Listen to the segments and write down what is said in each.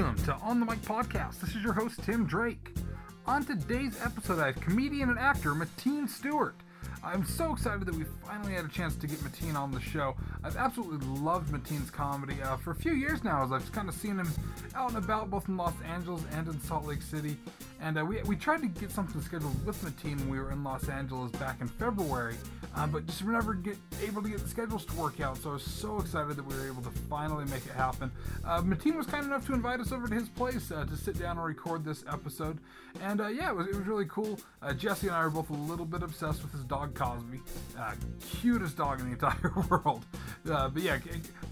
Welcome to On the Mic Podcast. This is your host, Tim Drake. On today's episode, I have comedian and actor Mateen Stewart. I'm so excited that we finally had a chance to get Mateen on the show. I've absolutely loved Mateen's comedy uh, for a few years now, as I've kind of seen him out and about both in Los Angeles and in Salt Lake City. And uh, we, we tried to get something scheduled with Mateen when we were in Los Angeles back in February, uh, but just were never get, able to get the schedules to work out. So I was so excited that we were able to finally make it happen. Uh, Mateen was kind enough to invite us over to his place uh, to sit down and record this episode. And uh, yeah, it was, it was really cool. Uh, Jesse and I are both a little bit obsessed with his dog Cosby. Uh, cutest dog in the entire world. but yeah,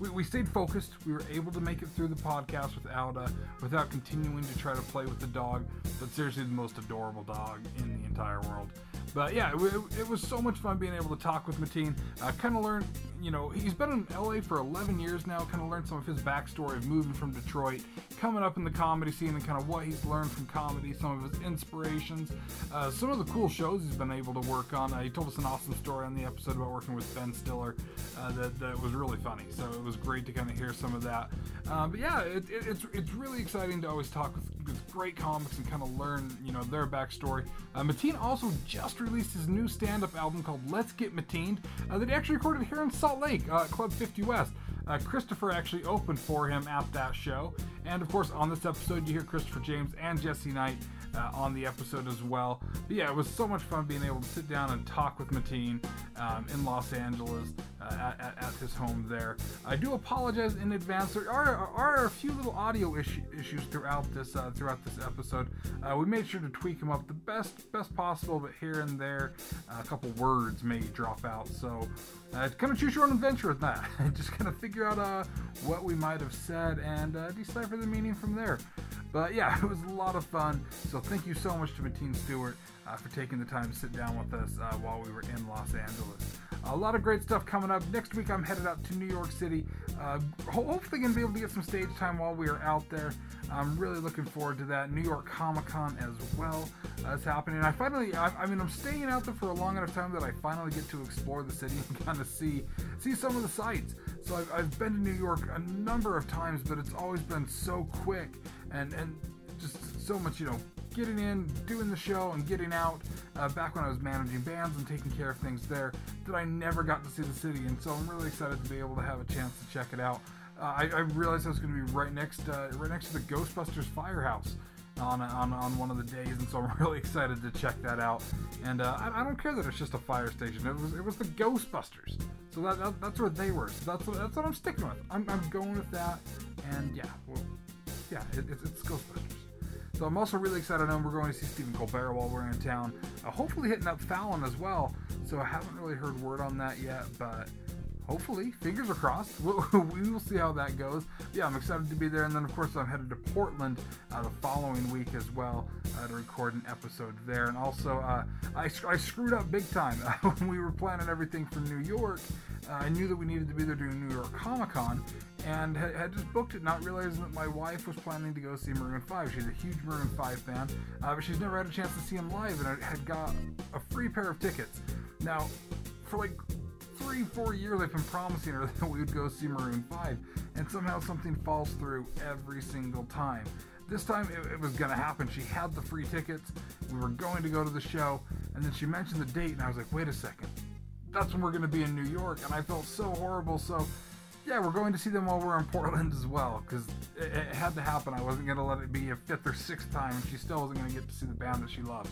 we, we stayed focused. We were able to make it through the podcast without without continuing to try to play with the dog. But seriously the most adorable dog in the entire world. But yeah, it, it was so much fun being able to talk with Mateen. Uh, kind of learn, you know, he's been in LA for 11 years now. Kind of learned some of his backstory of moving from Detroit, coming up in the comedy scene, and kind of what he's learned from comedy, some of his inspirations, uh, some of the cool shows he's been able to work on. Uh, he told us an awesome story on the episode about working with Ben Stiller uh, that, that was really funny. So it was great to kind of hear some of that. Uh, but yeah, it, it, it's it's really exciting to always talk with, with great comics and kind of learn, you know, their backstory. Uh, Mateen also just released his new stand-up album called Let's Get Mateened uh, that he actually recorded here in Salt Lake, uh, Club 50 West. Uh, Christopher actually opened for him at that show. And of course, on this episode, you hear Christopher James and Jesse Knight uh, on the episode as well. But yeah, it was so much fun being able to sit down and talk with Mateen um, in Los Angeles uh, at, at, his home there. I do apologize in advance. There are, are a few little audio issues throughout this uh, throughout this episode. Uh, we made sure to tweak them up the best best possible, but here and there, uh, a couple words may drop out. So uh, kind of choose your own adventure with that. Just kind of figure out uh, what we might have said and decipher the meaning from there. But yeah, it was a lot of fun. So thank you so much to Mateen Stewart uh, for taking the time to sit down with us uh, while we were in Los Angeles. A lot of great stuff coming up. Next week, I'm headed out to New York City. Uh, hopefully, going to be able to get some stage time while we are out there. I'm really looking forward to that. New York Comic Con as well uh, is happening. I finally, I, I, mean, I'm staying out there for a long enough time that I finally get to explore the city and kind of see see some of the sights. So I've, I've been to New York a number of times, but it's always been so quick and and just so much, you know, getting in, doing the show, and getting out. Uh, back when I was managing bands and taking care of things there, that I never got to see the city, and so I'm really excited to be able to have a chance to check it out. Uh, I, I, realized I was going to be right next, uh, right next to the Ghostbusters firehouse on, on on one of the days, and so I'm really excited to check that out. And uh, I, I, don't care that it's just a fire station; it was it was the Ghostbusters, so that, that that's where they were. So that's what, that's what I'm sticking with. I'm, I'm going with that, and yeah, well, yeah, it, it's, it's Ghostbusters. So I'm also really excited. I know we're going to see Stephen Colbert while we're in town. Uh, hopefully hitting up Fallon as well. So I haven't really heard word on that yet, but hopefully, fingers are crossed. We'll, we will see how that goes. Yeah, I'm excited to be there. And then, of course, I'm headed to Portland uh, the following week as well uh, to record an episode there. And also, uh, I, I screwed up big time when we were planning everything for New York. Uh, I knew that we needed to be there during New York Comic Con and had, had, just booked it, not realizing that my wife was planning to go see Maroon 5. She's a huge Maroon 5 fan, uh, but she's never had a chance to see him live, and I had got a free pair of tickets. Now, for like three, four years, I've been promising her that we would go see Maroon 5, and somehow something falls through every single time. This time it, it was going to happen. She had the free tickets, we were going to go to the show, and then she mentioned the date, and I was like, wait a second. That's when we're going to be in New York, and I felt so horrible. So yeah, we're going to see them while we're in Portland as well because it, it, had to happen. I wasn't going to let it be a fifth or sixth time, and she still wasn't going to get to see the band that she loves.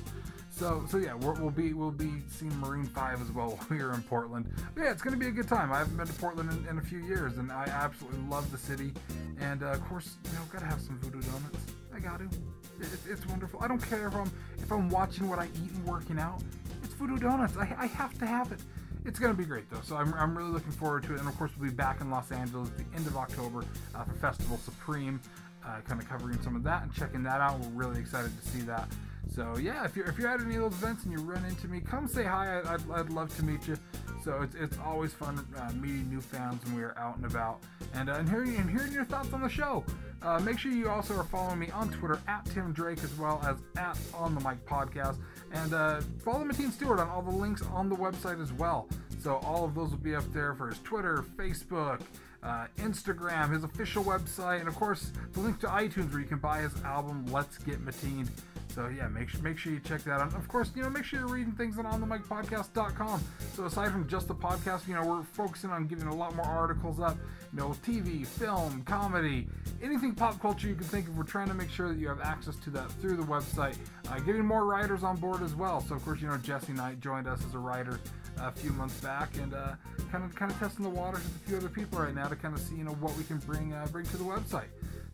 So, so yeah, we will be we'll be seeing Maroon Five as well we're in Portland. But yeah, it's to be a good time. I haven't been to Portland in, in a few years, and I absolutely love the city. And uh, of course, you know, gotta have some voodoo donuts. I got to. It, it's wonderful. I don't care if I'm if I'm watching what I eat and working out. It's voodoo donuts. I, I have to have it it's to be great though. So I'm, I'm really looking forward to it. And of course, we'll be back in Los Angeles at the end of October uh, for Festival Supreme, uh, kind of covering some of that and checking that out. We're really excited to see that. So yeah, if you're if you're at any of those events and you run into me, come say hi. I'd, I'd, I'd love to meet you. So it's, it's always fun uh, meeting new fans when we are out and about and, uh, and hearing and hearing your thoughts on the show. Uh, make sure you also are following me on Twitter at Tim Drake as well as at On the Mic Podcast. And uh, follow Mateen Stewart on all the links on the website as well. So all of those will be up there for his Twitter, Facebook, uh, Instagram, his official website, and of course the link to iTunes where you can buy his album Let's Get Mateened. So yeah, make sure make sure you check that out. Of course, you know, make sure you're reading things on onthemicpodcast.com. So aside from just the podcast, you know, we're focusing on getting a lot more articles up. You know, TV, film, comedy, anything pop culture you can think of. We're trying to make sure that you have access to that through the website. Uh, getting more writers on board as well. So of course, you know, Jesse Knight joined us as a writer a few months back, and uh, kind of kind of testing the waters with a few other people right now to kind of see you know what we can bring uh, bring to the website.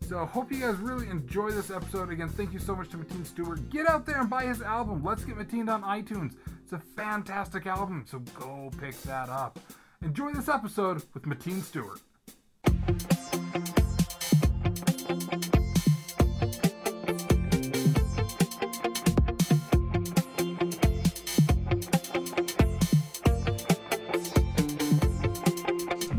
So hope you guys really enjoy this episode. Again, thank you so much to Mateen Stewart. Get out there and buy his album. Let's get Mateen on iTunes. It's a fantastic album, so go pick that up. Enjoy this episode with Mateen Stewart.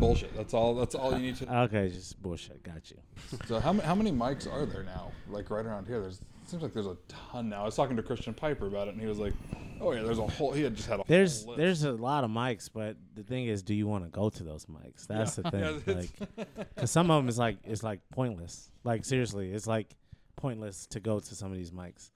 Bullshit. That's all. That's all you need to. Okay, just bullshit. Got you. So how, how many mics are there now? Like right around here, there's seems like there's a ton now. I was talking to Christian Piper about it, and he was like, "Oh yeah, there's a whole." He had just had a There's whole list. there's a lot of mics, but the thing is, do you want to go to those mics? That's Yeah. the thing. Yeah, like, because some of them is like it's like pointless. Like seriously, it's like pointless to go to some of these mics.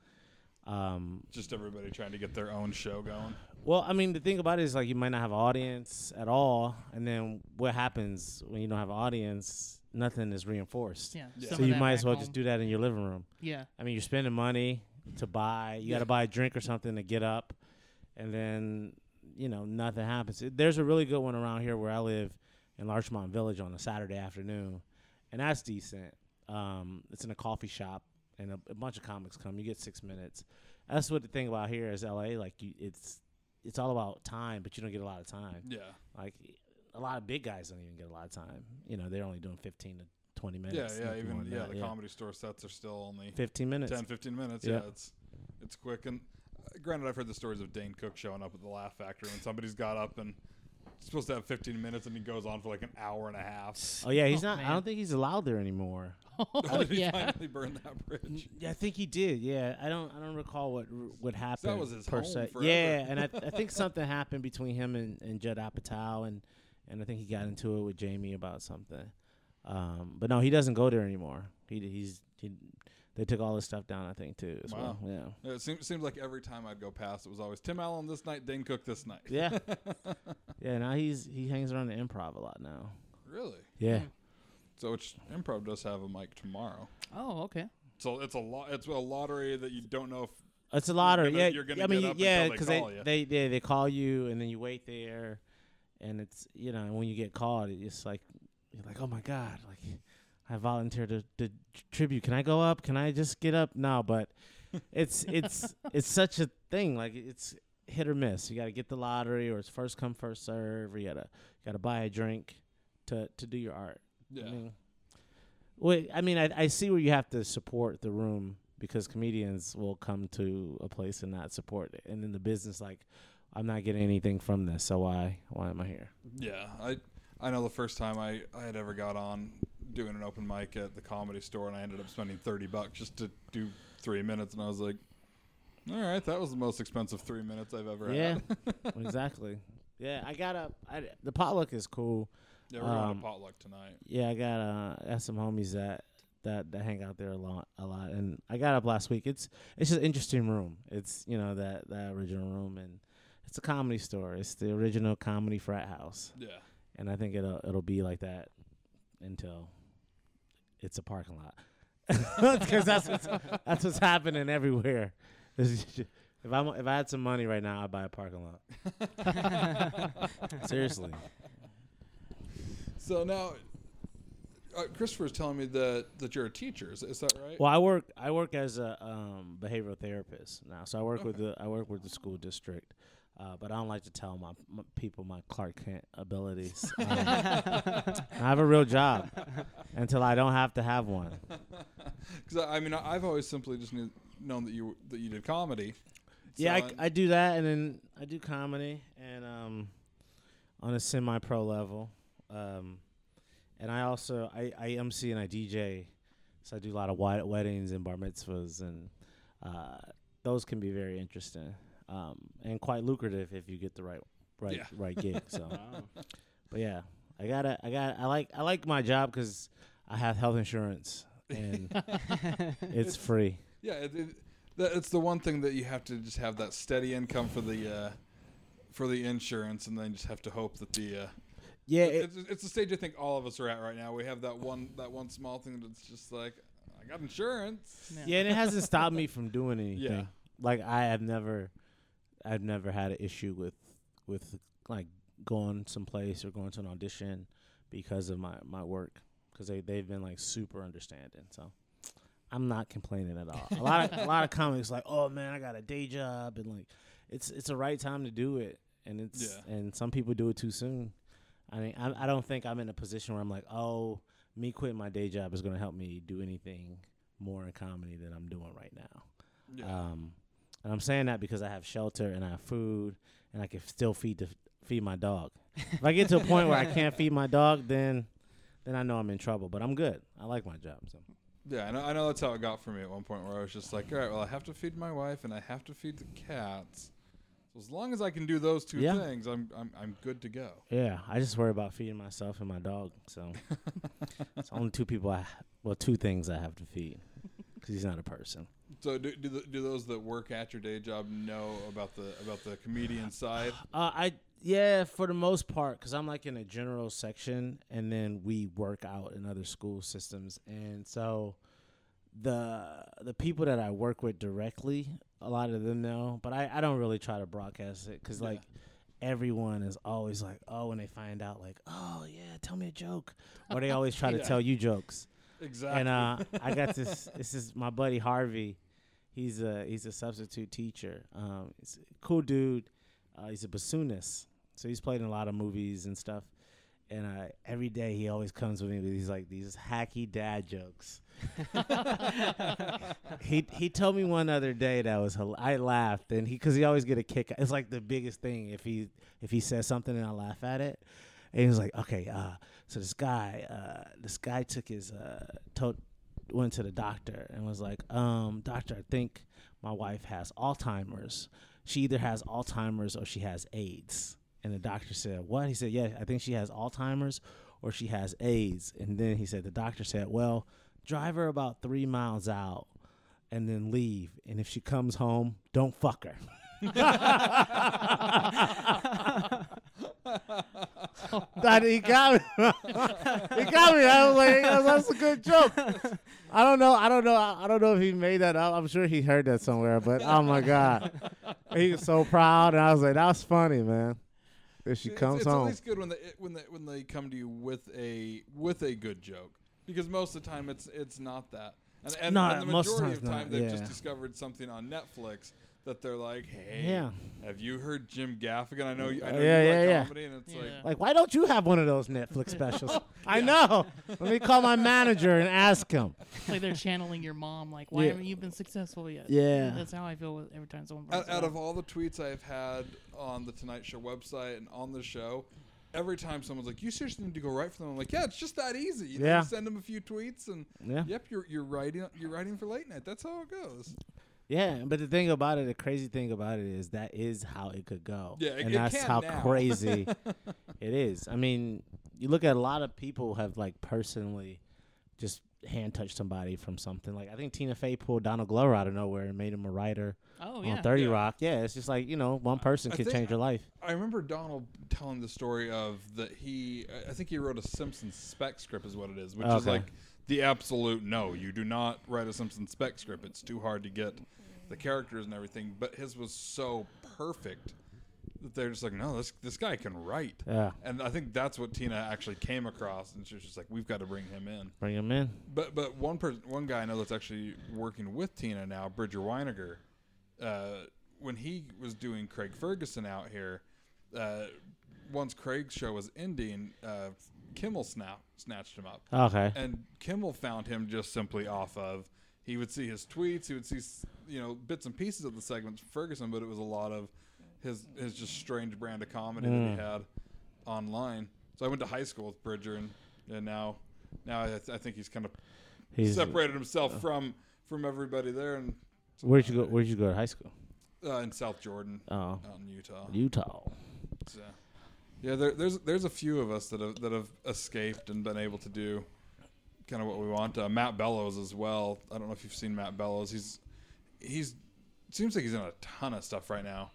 Um, just everybody trying to get their own show going. Well, I mean, the thing about it is like you might not have an audience at all, and then what happens when you don't have an audience? Nothing is reinforced. Yeah. Yeah. So you might as well home. just do that in your living room. Yeah. I mean, you're spending money to buy. You got to buy a drink or something to get up, and then you know nothing happens. There's a really good one around here where I live in Larchmont Village on a Saturday afternoon, and that's decent. Um, it's in a coffee shop, and a, a bunch of comics come. You get six minutes. That's what the thing about here is L.A. Like you, it's it's all about time, but you don't get a lot of time. Yeah, Like a lot of big guys don't even get a lot of time. You know, they're only doing 15 to 20 minutes. yeah. more Even yeah, that, the comedy store sets are still only 15 minutes. 10, 15 minutes. Yeah, Yeah. it's it's quick. And uh, granted, I've heard the stories of Dane Cook showing up at the Laugh Factory when somebody's got up and supposed to have 15 minutes, and he goes on for like an hour and a half. Oh yeah, he's Oh, not. I man. don't think he's allowed there anymore. Oh How did he yeah. finally burn that bridge? Yeah, I think he did. Yeah, I don't. I don't recall what what happened. was his per home se. forever. Yeah, and I, I think something happened between him and, and Judd Apatow, and and I think he got into it with Jamie about something. Um, but no, he doesn't go there anymore. He he's he. They took all his stuff down, I think, too. As Wow. well. Yeah. It seems, seems like every time I'd go past, it was always Tim Allen this night, Dane Cook this night. Yeah. yeah. Now he's he hangs around the improv a lot now. Really? Yeah. Hmm. So which improv does have a mic tomorrow. Oh, okay. So it's a lot. It's a lottery that you don't know if It's a lottery. gonna- yeah, you're gonna I mean, get up yeah, because they they call they they they call you and then you wait there, and it's you know when you get called, it's like you're like, oh my god, like I volunteered to, to tribute. Can I go up? Can I just get up? No, but it's it's it's such a thing. Like it's hit or miss. You got to get the lottery, or it's first come first serve, or you gotta got to buy a drink to to do your art. yeah. I mean, wait, I mean, I, I see where you have to support the room because comedians will come to a place and not support it, and in the business, like, I'm not getting anything from this, so why why am I here? Yeah, I I know the first time I, I had ever got on doing an open mic at the comedy store, and I ended up spending thirty bucks just to do three minutes, and I was like, all right, that was the most expensive three minutes I've ever Yeah, had. exactly. Yeah, I got a I, the potluck is cool. yeah, we're going Um, to potluck tonight. Yeah, I got uh got some homies that that that hang out there a lot a lot, and I got up last week. It's it's just an interesting room. It's you know that that original room, and it's a comedy store. It's the original comedy frat house. Yeah, and I think it'll it'll be like that until it's a parking lot. Because that's what's, that's what's happening everywhere. if I'm if I had some money right now, I'd buy a parking lot. Seriously. So now, uh, Christopher's telling me that that you're a teacher. Is, is that right? Well, I work I work as a um, behavioral therapist now, so I work with the I work with the school district. Uh, but I don't like to tell my, my people my Clark Kent abilities. Um, I have a real job until I don't have to have one. Because I, I mean, I- I've always simply just knew, known that you that you did comedy. Yeah, I, I do that, and then I do comedy, and um, on a semi-pro level, um, and I also I, I MC and I DJ, so I do a lot of wed- weddings and bar mitzvahs, and uh, those can be very interesting um, and quite lucrative if you get the right right Yeah. right gig. So, but yeah, I gotta, I got, I like, I like my job because I have health insurance and it's free. Yeah, it, it, that, it's the one thing that you have to just have that steady income for the uh, for the insurance, and then just have to hope that the uh, Yeah, it, it's, it's the stage I think all of us are at right now. We have that one that one small thing that's just like I got insurance. yeah, and it hasn't stopped me from doing anything. Yeah. Like I have never, I've never had an issue with, with like going someplace or going to an audition because of my my work because they they've been like super understanding. So. I'm not complaining at all. A lot of a lot of comics like, oh man, I got a day job, and like, it's it's a right time to do it, and it's Yeah. and some people do it too soon. I mean, I, I don't think I'm in a position where I'm like, oh, me quitting my day job is going to help me do anything more in comedy than I'm doing right now. Yeah. Um, and I'm saying that because I have shelter and I have food and I can still feed the feed my dog. if I get to a point where I can't feed my dog, then then I know I'm in trouble. But I'm good. I like my job. So Yeah, I know, I know that's how it got for me at one point where I was just like, all right, well, I have to feed my wife and I have to feed the cats. So as long as I can do those two Yeah. things, I'm, I'm I'm good to go. yeah, I just worry about feeding myself and my dog. So it's only two people. I well, two things I have to feed because he's not a person. So do do, do those that work at your day job know about the about the comedian side? Uh, I yeah, for the most part, because I'm like in a general section, and then we work out in other school systems, and so the the people that I work with directly, a lot of them know, but I I don't really try to broadcast it because Yeah. like everyone is always like, oh, when they find out, like, oh yeah, tell me a joke, or they always try to tell you jokes. Exactly. And uh, I got this. This is my buddy Harvey. He's a he's a substitute teacher. Um, he's a cool dude. Uh, he's a bassoonist, so he's played in a lot of movies and stuff. And uh, every day he always comes with me with these like these hacky dad jokes. he he told me one other day that was I laughed and he because he always get a kick. It's like the biggest thing if he if he says something and I laugh at it. And he was like, okay, uh, so this guy, uh, this guy took his, uh, went to the doctor and was like, um, doctor, I think my wife has Alzheimer's. She either has Alzheimer's or she has AIDS. And the doctor said, what? He said, yeah, I think she has Alzheimer's or she has AIDS. And then he said, the doctor said, well, drive her about three miles out and then leave. And if she comes home, don't fuck her. that he got me. he got me. I was like, that's a good joke. I don't know. I don't know. I don't know if he made that up. I'm sure he heard that somewhere. But oh my god, he was so proud, and I was like, that's funny, man. If she It's- comes it's, home, least good when they when they when they come to you with a with a good joke because most of the time it's it's not that. And, and, No, and the most of the majority of time time they've yeah. just discovered something on Netflix that they're like, hey, Yeah. have you heard Jim Gaffigan? I know, you- I know yeah, you yeah, like yeah. comedy, and it's like, Yeah. like, why don't you have one of those Netflix specials? I know. Let me call my manager and ask him. It's like they're channeling your mom. Like, why Yeah. haven't you been successful yet? Yeah. That's how I feel with every time someone brings out, out of all the tweets I've had on the Tonight Show website and on the show, every time someone's like, "You seriously need to go write for them," I'm like, "Yeah, it's just that easy." You know, Yeah. you send them a few tweets, and Yeah. yep, you're you're writing you're writing for late night. That's how it goes. Yeah, but the thing about it, the crazy thing about it is that is how it could go. Yeah, it- and it that's can how now. crazy it is. I mean, you look at a lot of people have like personally just hand touched somebody from something. Like I think Tina Fey pulled Donald Glover out of nowhere and made him a writer oh on yeah. Thirty Yeah. Rock. Yeah, it's just like you know, one person I can change your life. I remember Donald telling the story of that he I think he wrote a Simpsons spec script is what it is, which is like the absolute no. You do not write a Simpsons spec script. It's too hard to get the characters and everything. But his was so perfect that they're just like, no, this this guy can write. Yeah, And I think that's what Tina actually came across, and she was just like, "We've got to bring him in." bring him in. But but one person, one guy I know that's actually working with Tina now, Bridger Winegar. Uh, when he was doing Craig Ferguson out here, uh, once Craig's show was ending, uh, Kimmel snap, snatched him up, Okay. and Kimmel found him just simply off of. He would see his tweets. He would see you know bits and pieces of the segments from Ferguson, but it was a lot of his his just strange brand of comedy that Mm. he had online. So I went to high school with Bridger, and, and now now I, th- I think he's kind of He's separated himself from from everybody there, and where'd you go? Where'd you go to high school? uh, in South Jordan, Oh, out in Utah. Utah. So, Yeah, there, there's there's a few of us that have that have escaped and been able to do kind of what we want. Uh, Matt Bellows as well. I don't know if you've seen Matt Bellows. He's he's seems like he's in a ton of stuff right now.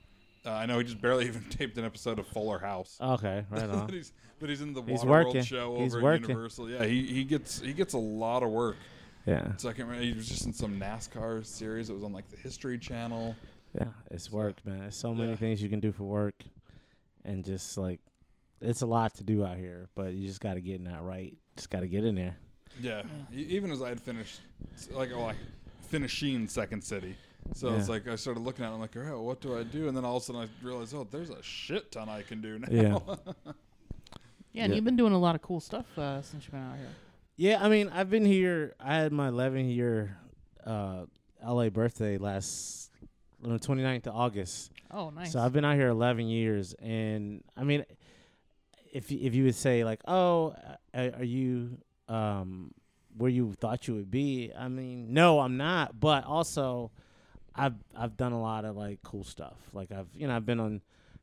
Uh, I know he just barely even taped an episode of Fuller House. Okay, right on. but he's but he's in the He's Waterworld show He's over at working. Universal. Yeah, he, he gets he gets a lot of work. yeah, So I can't remember. He was just in some NASCAR series. It was on like the History Channel. yeah. It's work, man. There's so many Yeah. things you can do for work, and just like it's a lot to do out here. But you just got to get in that right. Just got to get in there. Yeah. E- Even as I had finished, like, oh, like finishing Second City. So it's Yeah. like I started looking at it. I'm like, all right, what do I do? And then all of a sudden I realized, oh, there's a shit ton I can do now. Yeah. Yeah, and Yeah. you've been doing a lot of cool stuff uh, since you've been out here. Yeah, I mean, I've been here. I had my 11 year uh, LA birthday last on the 29th of August. Oh, nice. So I've been out here 11 years, and I mean, if if you would say like, oh, are you um where you thought you would be? I mean, no, I'm not. But also, I've I've done a lot of like cool stuff. Like I've you know I've been on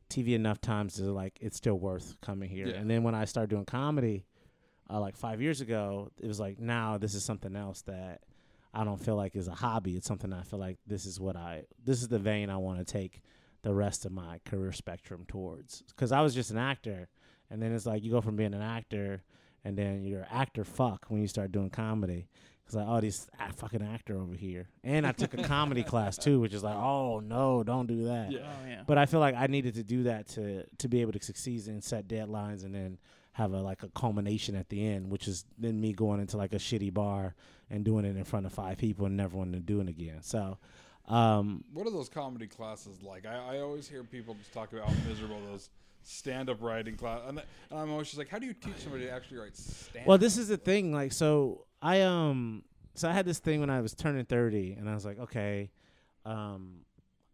TV enough times to like it's still worth coming here. Yeah. And then when I started doing comedy, uh, like five years ago, it was like now this is something else that I don't feel like is a hobby. It's something I feel like this is what I this is the vein I want to take the rest of my career spectrum towards. Because I was just an actor, and then it's like you go from being an actor, and then you're actor fuck when you start doing comedy. It's like, oh, this a- fucking actor over here. And I took a comedy class too, which is like, oh no, don't do that. Yeah. oh, yeah. But I feel like I needed to do that to to be able to succeed and set deadlines and then have a like a culmination at the end, which is then me going into like a shitty bar and doing it in front of five people and never wanting to do it again. So um What are those comedy classes like? I, I always hear people just talk about how miserable those stand-up writing class, and, and I'm always just like, how do you teach somebody to actually write stand? Up? Well, this is the thing. Like, so I um, so I had this thing when I was turning thirty, and I was like, okay, um,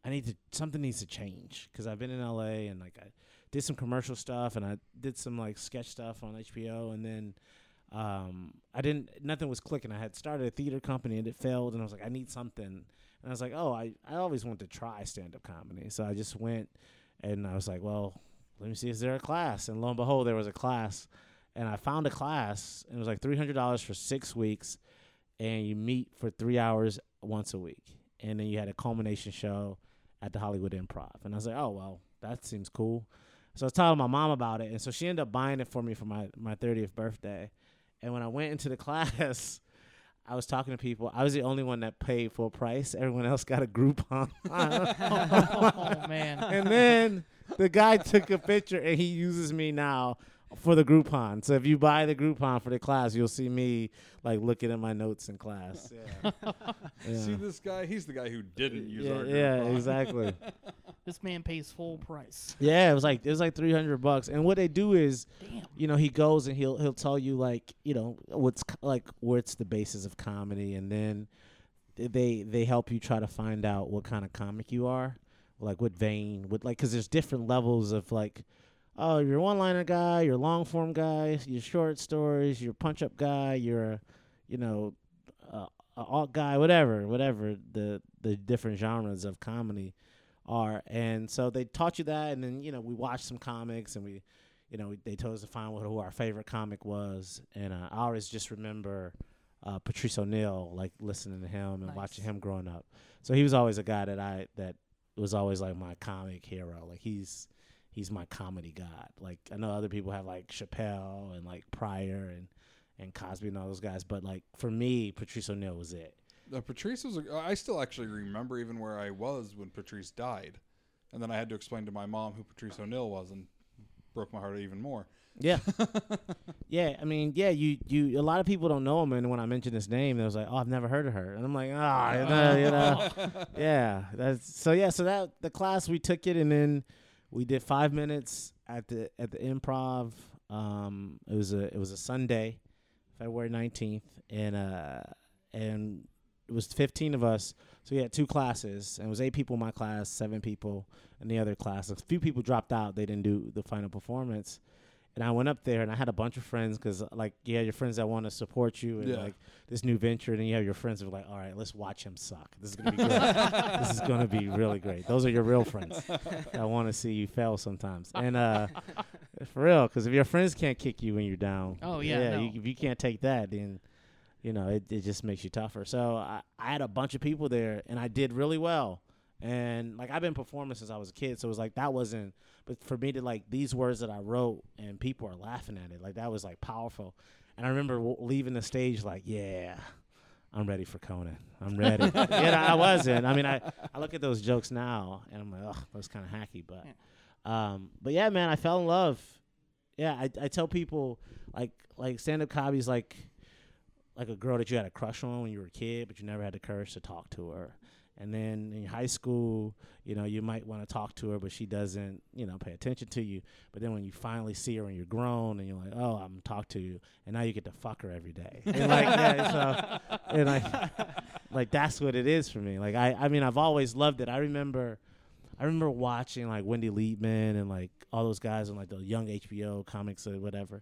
I need to something needs to change because I've been in LA and like I did some commercial stuff and I did some like sketch stuff on HBO, and then um, I didn't nothing was clicking. I had started a theater company and it failed, and I was like, I need something, and I was like, oh, I I always wanted to try stand up comedy, so I just went and I was like, well, let me see, is there a class? And lo and behold, there was a class and I found a class. And it was like three hundred dollars for six weeks, and you meet for three hours once a week, and then you had a culmination show at the Hollywood Improv. And I was like, oh well, that seems cool. So I was telling my mom about it, and so she ended up buying it for me for my my thirtieth birthday. And when I went into the class. I was talking to people. I was the only one that paid full price. Everyone else got a Groupon. oh, man. and then the guy took a picture and he uses me now for the Groupon. So if you buy the Groupon for the class, you'll see me like looking at my notes in class. Yeah, See this guy? He's the guy who didn't use yeah, our yeah, exactly. This man pays full price. Yeah, it was like it was like three hundred bucks. And what they do is, Damn. you know, he goes and he'll he'll tell you like you know what's co- like what's the basis of comedy, and then they they help you try to find out what kind of comic you are, like what vein, what like because there's different levels of like, oh, you're one liner guy, you're long form guy, you're short stories, you're punch up guy, you're you know, uh, a alt guy, whatever, whatever the the different genres of comedy are, and so they taught you that, and then you know we watched some comics and we. You know, they told us to find what who our favorite comic was, and uh, I always just remember uh, Patrice O'Neal, like listening to him and Nice. watching him growing up. So he was always a guy that I that was always like my comic hero. Like he's he's my comedy god. Like I know other people have like Chappelle and like Pryor and and Cosby and all those guys, but like for me, Patrice O'Neal was it. Uh, Patrice was. A, I still actually remember even where I was when Patrice died, and then I had to explain to my mom who Patrice O'Neal was, and broke my heart even more. Yeah, yeah. I mean, yeah. You you a lot of people don't know him, and when I mentioned his name, they was like, "Oh, I've never heard of her," and I'm like, "Ah, you know, you know." yeah. That's so. Yeah. So that the class we took it, and then we did five minutes at the at the improv. Um, it was a it was a Sunday, February nineteenth, and uh and it was fifteen of us. So we had two classes, and it was eight people in my class, seven people in the other class. A few people dropped out; they didn't do the final performance. And I went up there and I had a bunch of friends because like you have your friends that want to support you and Yeah. like this new venture, and then you have your friends who are like, all right, let's watch him suck. This is gonna be great. this is gonna be really great. Those are your real friends that want to see you fail sometimes. And uh, for real, because if your friends can't kick you when you're down, Oh, yeah, no. you, if you can't take that, then you know it, it just makes you tougher. So I, I had a bunch of people there, and I did really well. And like I've been performing since I was a kid, so it was like that wasn't. But for me to like these words that I wrote, and people are laughing at it, like that was like powerful. And I remember w- leaving the stage like, yeah. I'm ready for Conan. I'm ready. yeah, I wasn't. I mean, I, I look at those jokes now and I'm like, oh, that was kind of hacky. But, um, but yeah, man, I fell in love. Yeah, I, I tell people like like stand up comedy's like like a girl that you had a crush on when you were a kid, but you never had the courage to talk to her. And then in high school, you know, you might want to talk to her, but she doesn't, you know, pay attention to you. But then when you finally see her and you're grown and you're like, oh, I'm talk to you, and now you get to fuck her every day. And like, yeah, so, and like, like that's what it is for me. Like, I, I mean, I've always loved it. I remember, I remember watching like Wendy Liebman and like all those guys on like the young HBO comics or whatever.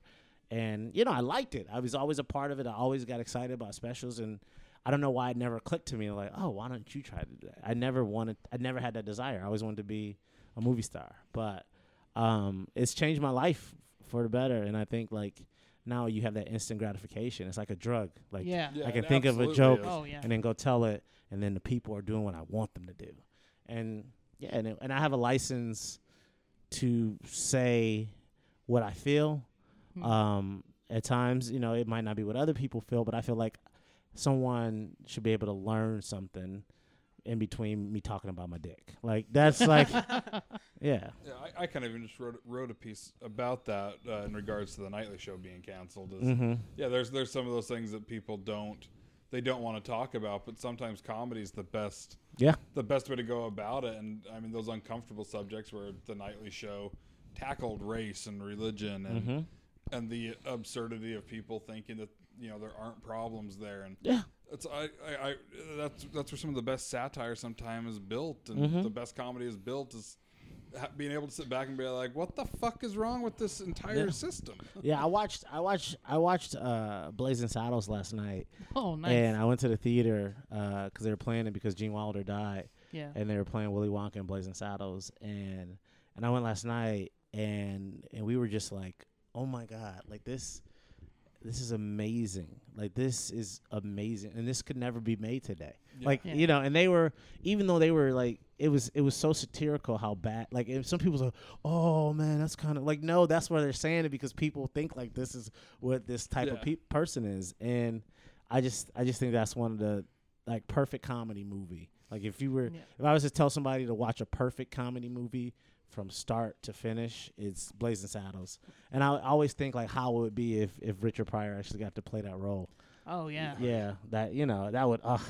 And you know, I liked it. I was always a part of it. I always got excited about specials and I don't know why it never clicked to me like, "Oh, why don't you try to do that?" I never wanted I never had that desire. I always wanted to be a movie star. But um it's changed my life for the better and I think like now you have that instant gratification. It's like a drug. Like yeah. Yeah, I can think of a joke. Oh yeah. and then go tell it, and then the people are doing what I want them to do, and yeah, and, it- and I have a license to say what I feel. Hmm. Um, at times, you know, it might not be what other people feel, but I feel like someone should be able to learn something in between me talking about my dick. Like that's like, yeah, Yeah, I, I kind of even just wrote wrote a piece about that uh, in regards to the nightly show being canceled. Is, mm-hmm. Yeah, there's there's some of those things that people don't they don't want to talk about, but sometimes comedy is the best yeah, the best way to go about it. And I mean, those uncomfortable subjects where the nightly show tackled race and religion and mm-hmm. and the absurdity of people thinking that you know there aren't problems there and yeah, that's I, I, I that's that's where some of the best satire sometimes is built and Mhm. the best comedy is built is ha- being able to sit back and be like what the fuck is wrong with this entire Yeah. system yeah. I watched, I watched, I watched uh, Blazing Saddles last night, oh nice. and I went to the theater uh because they were playing it because Gene Wilder died. yeah. and they were playing Willy Wonka and Blazing Saddles, and and I went last night, and and we were just like, oh my god, like this, this is amazing, like this is amazing, and this could never be made today, Yeah. like Yeah. you know, and they were even though they were like. It was it was so satirical how bad like if some people say oh man that's kind of like no that's why they're saying it because people think like this is what this type of pe- person is and I just I just think that's one of the like perfect comedy movie like if you were Yeah. if I was to tell somebody to watch a perfect comedy movie from start to finish, it's Blazing Saddles. And I always think like how would it would be if if Richard Pryor actually got to play that role. Oh yeah. Yeah, that you know that would. Ugh,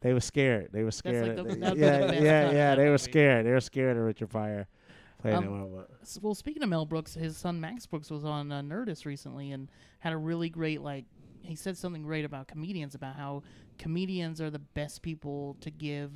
they were scared. They were scared. like the- they- that'd the yeah, yeah, yeah. They were scared. They were scared of Richard Pryor playing Um. Well, speaking of Mel Brooks, his son Max Brooks was on uh, Nerdist recently and had a really great like. He said something great about comedians about how comedians are the best people to give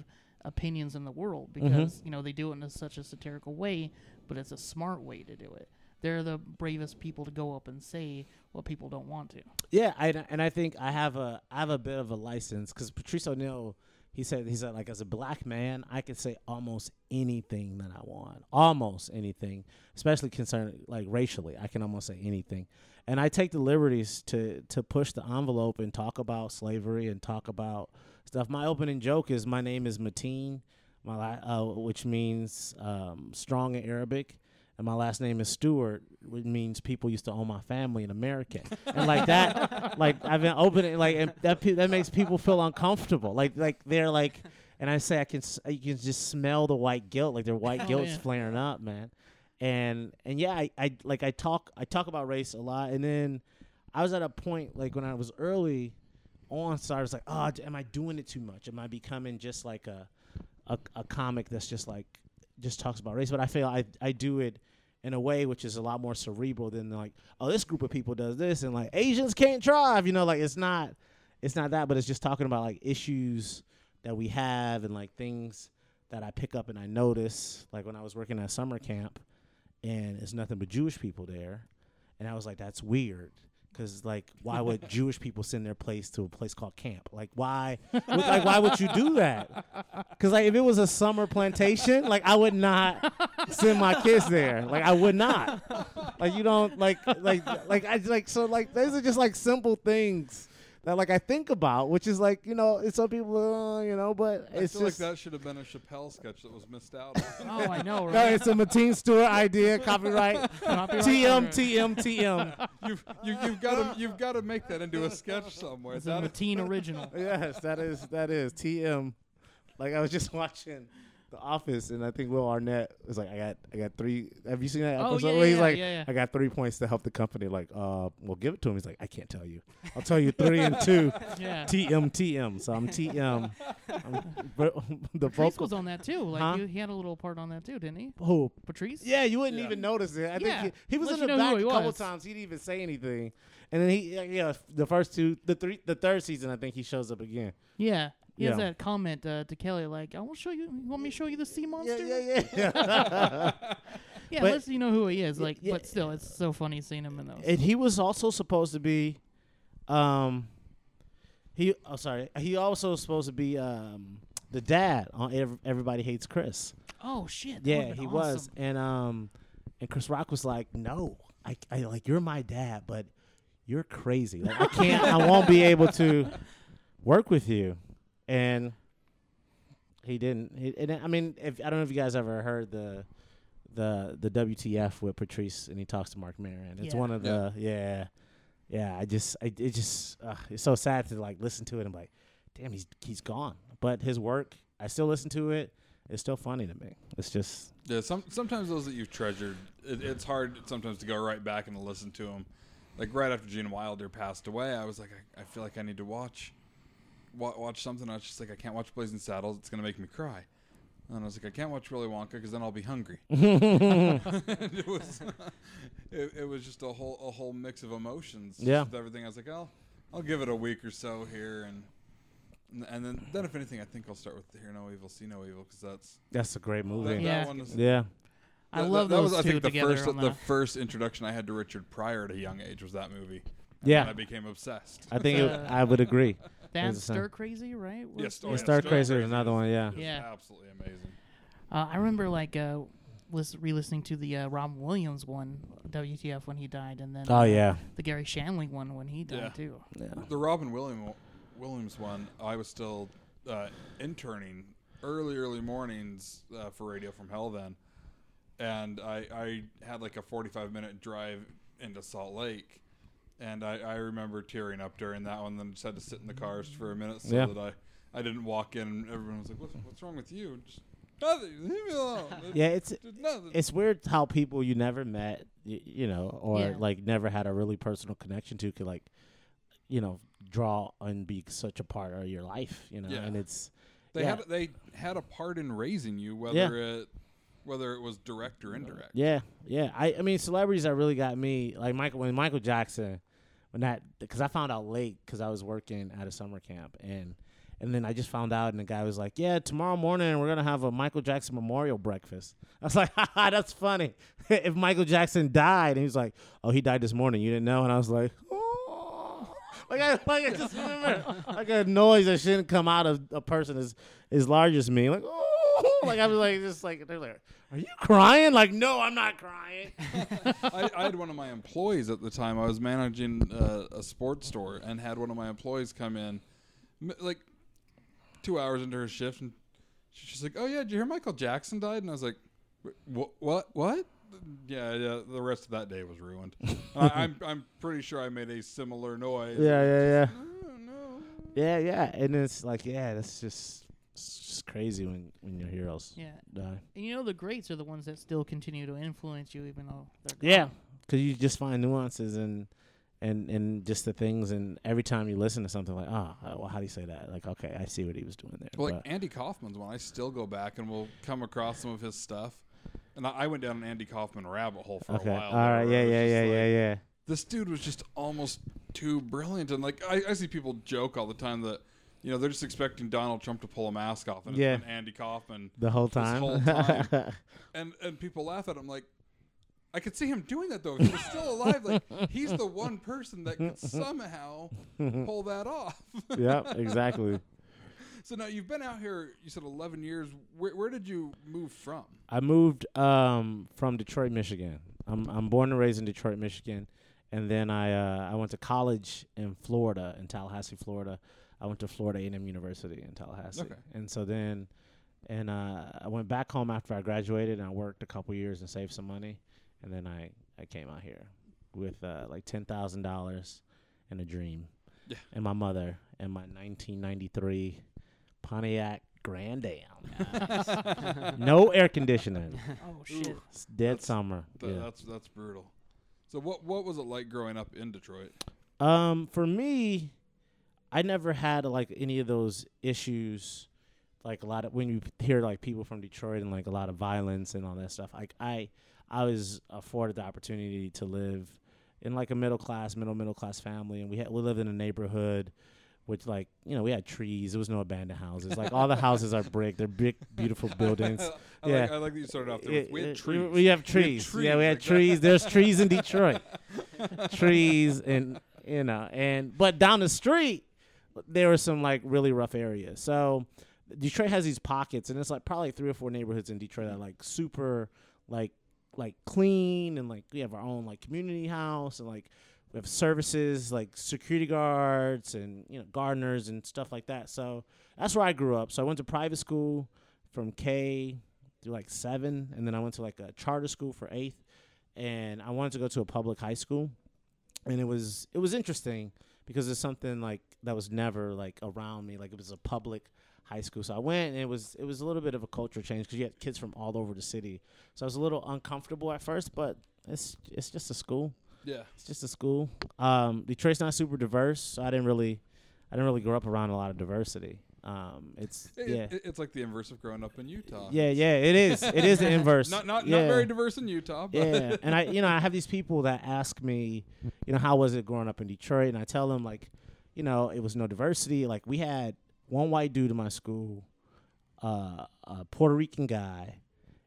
opinions in the world Mm-hmm. because you know they do it in a, such a satirical way, but it's a smart way to do it. They're the bravest people to go up and say what people don't want to. Yeah, I, and I think I have a I have a bit of a license because Patrice O'Neal he said he said like as a black man I could say almost anything that I want, almost anything, especially concerned like racially. I can almost say anything, and I take the liberties to to push the envelope and talk about slavery and talk about stuff. My opening joke is my name is Mateen, my la- uh, which means um, strong in Arabic and my last name is Stewart, which means people used to own my family in America, and like that, like I've been opening, like and that pe- that makes people feel uncomfortable, like like they're like, and I say I can s- you can just smell the white guilt, like their white guilt's yeah. flaring up, man, and and yeah, I, I like I talk I talk about race a lot, and then I was at a point like when I was early on, so I was like, oh, am I doing it too much? Am I becoming just like a a, a comic that's just like just talks about race? But I feel I I do it in a way which is a lot more cerebral than like, oh, this group of people does this, and like Asians can't drive, you know, like it's not it's not that, but it's just talking about like issues that we have and like things that I pick up and I notice, like when I was working at summer camp, and it's nothing but Jewish people there, and I was like, that's weird. Cause like, why would Jewish people send their place to a place called camp? Like, why? like, why would you do that? Cause like, if it was a summer plantation, like, I would not send my kids there. Like, I would not. Like, you don't like, like, like, I like, so like, these are just like simple things that like I think about, which is like, you know, it's some people, uh, you know, but I it's feel just. like that should have been a Chappelle sketch that was missed out. on. Oh, I know, No, right? it's a Mateen Stewart idea. Copyright. Copyright TM. TM, TM. you've you, you've got to you've got to make that into a sketch somewhere. It's a That- Mateen original. Yes, that is that is TM. Like I was just watching The Office, and I think Will Arnett was like, "I got, I got three. Have you seen that Oh, episode yeah, where he's yeah, like, yeah, yeah. I got three points to help the company. Like, uh, well, give it to him. He's like, I can't tell you. I'll tell you three and two. Yeah. TM, TM. So I'm TM. I'm, but the Patrice vocal. was on that too. Like Huh? you, he had a little part on that too, didn't he? Who? Patrice. Yeah, you wouldn't Yeah. even notice it. I Yeah. think he, he was Unless in the you back a couple was. times. He didn't even say anything, and then he, yeah, yeah, the first two, the three, the third season, I think he shows up again. Yeah. He has Yeah. that comment uh, to Kelly like, "I will show you. You want me to show you the sea monster?" Yeah, yeah, yeah. Yeah, But- unless you know who he is. Like, yeah. but still, it's so funny seeing him in those. and he was also supposed to be, um, he. Oh, sorry. He also was supposed to be um the dad on Ev- Everybody Hates Chris. oh shit. that yeah, he been was, and um, and Chris Rock was like, "No, I, I like you're my dad, but you're crazy. Like I can't, I won't be able to work with you." And he didn't. He, and I mean, if I don't know if you guys ever heard the the the WTF with Patrice, and he talks to Marc Maron. It's Yeah. one of the yeah, yeah. I just, I it just, uh, it's so sad to like listen to it and be like, damn, he's he's gone. But his work, I still listen to it. It's still funny to me. It's just Yeah, some sometimes those that you've treasured, it, it's hard sometimes to go right back and listen to them. Like right after Gene Wilder passed away, I was like, I, I feel like I need to watch, wa- watch something. I was just like, I can't watch Blazing Saddles; it's gonna make me cry. And I was like, I can't watch Willy Wonka because then I'll be hungry. it was, it, it was just a whole a whole mix of emotions. Yeah. with everything. I was like, I'll I'll give it a week or so here, and and, and then then if anything, I think I'll start with Hear No Evil, See No Evil because that's that's a great movie. that Yeah. one is Yeah. I that- love that, those was, I two think, the. First, the the, first introduction I had to Richard Pryor at a young age was that movie. And Yeah. then I became obsessed. I think it, I would agree. That's it's the same. Stir Crazy, right? Was- Yes, oh, Yeah, yeah, Star Crazy is another one. Yeah. Yeah. absolutely amazing. Uh, I remember like uh, lis- re-listening to the uh, Rob Williams one, WTF when he died, and then Oh uh, yeah. the Garry Shandling one when he died Yeah. too. Yeah. The Robin William, Williams one, I was still uh, interning early, early mornings uh, for Radio from Hell then, and I, I had like a forty-five minute drive into Salt Lake, and I, I remember tearing up during that one. Then just had to sit in the cars for a minute so Yeah. that I, I didn't walk in. and Everyone was like, "What's, what's wrong with you?" Just nothing. Leave me alone. Yeah, it's it's weird how people you never met, you, you know, or Yeah. like never had a really personal connection to could like, you know, draw and be such a part of your life, you know, Yeah. and it's They Yeah. had they had a part in raising you, whether it whether it was direct or indirect. Yeah, yeah. I, I mean, celebrities that really got me, like Michael, when Michael Jackson, when that, because I found out late because I was working at a summer camp, and and then I just found out, and the guy was like, "Yeah, tomorrow morning we're gonna have a Michael Jackson memorial breakfast." I was like, "Haha, that's funny." if Michael Jackson died, and he was like, "Oh, he died this morning," you didn't know, and I was like, "Oh." Like I, like I just remember like a noise that shouldn't come out of a person as as large as me. Like, oh, like I was like, just like they're like, are you crying? Like, no, I'm not crying. I, I had one of my employees at the time. I was managing uh, a sports store and had one of my employees come in, like two hours into her shift, and she- she's like, "Oh yeah, did you hear Michael Jackson died?" And I was like, "What? What? What?" Yeah, yeah. The rest of that day was ruined. I, I'm I'm pretty sure I made a similar noise. Yeah, yeah, yeah. Oh, no. Yeah, yeah. And it's like, yeah, that's just it's just crazy when when your heroes Yeah, die. and you know the greats are the ones that still continue to influence you even though they're gone. Yeah, because you just find nuances and and and just the things, and every time you listen to something like, oh, uh, well, how do you say that? Like, okay, I see what he was doing there. Well, like Andy Kaufman's one, I still go back and we'll come across some of his stuff. And I, I went down an Andy Kaufman rabbit hole for okay, a while. right, there, yeah, where I was yeah, yeah, like, yeah, yeah. This dude was just almost too brilliant. And like, I, I see people joke all the time that, you know, they're just expecting Donald Trump to pull a mask off, and Yeah. Andy Kaufman. The whole time. whole time. And and people laugh at him like, I could see him doing that though. If he was still alive, like he's the one person that could somehow pull that off. yeah, exactly. so now you've been out here. You said 11 years. Where, where did you move from? I moved um, from Detroit, Michigan. I'm I'm born and raised in Detroit, Michigan, and then I uh, I went to college in Florida, in Tallahassee, Florida. I went to Florida A&M University in Tallahassee, Okay. and so then, and uh, I went back home after I graduated, and I worked a couple years and saved some money, and then I I came out here with uh, like ten thousand dollars and a dream, Yeah. and my mother and my 1993 Pontiac Grand Am. no air conditioning. Oh shit. It's dead That's- summer. Th- yeah. That's that's brutal. So what what was it like growing up in Detroit? Um, for me, I never had like any of those issues. Like a lot of when you hear like people from Detroit and like a lot of violence and all that stuff. Like I, I was afforded the opportunity to live in like a middle class, middle middle class family, and we had we lived in a neighborhood. Which like you know we had trees. There was no abandoned houses. Like all the houses are brick. They're big, beautiful buildings. I Yeah. like I like that you started off there. With, It- we it- trees. We have trees. yeah, we had like that. trees. There's trees in Detroit. trees and you know, and but down the street there were some like really rough areas. So Detroit has these pockets, and it's like probably three or four neighborhoods in Detroit that are like super like like clean and like we have our own like community house and like we have services like security guards and you know gardeners and stuff like that. So that's where I grew up. So I went to private school from K through like seven, and then I went to like a charter school for eighth, and I wanted to go to a public high school, and it was it was interesting because it's something like that was never like around me. Like it was a public high school, so I went, and it was it was a little bit of a culture change because you had kids from all over the city. So I was a little uncomfortable at first, but it's it's just a school. Yeah. It's just a school. Um, Detroit's not super diverse, so I didn't really I didn't really grow up around a lot of diversity. Um, it's It- yeah. it- it's like the inverse of growing up in Utah. yeah, yeah, it is. It is the inverse. Not not yeah. not very diverse in Utah, but yeah, and I, you know, I have these people that ask me, you know, how was it growing up in Detroit, and I tell them like, you know, it was no diversity. Like we had one white dude in my school, uh, a Puerto Rican guy,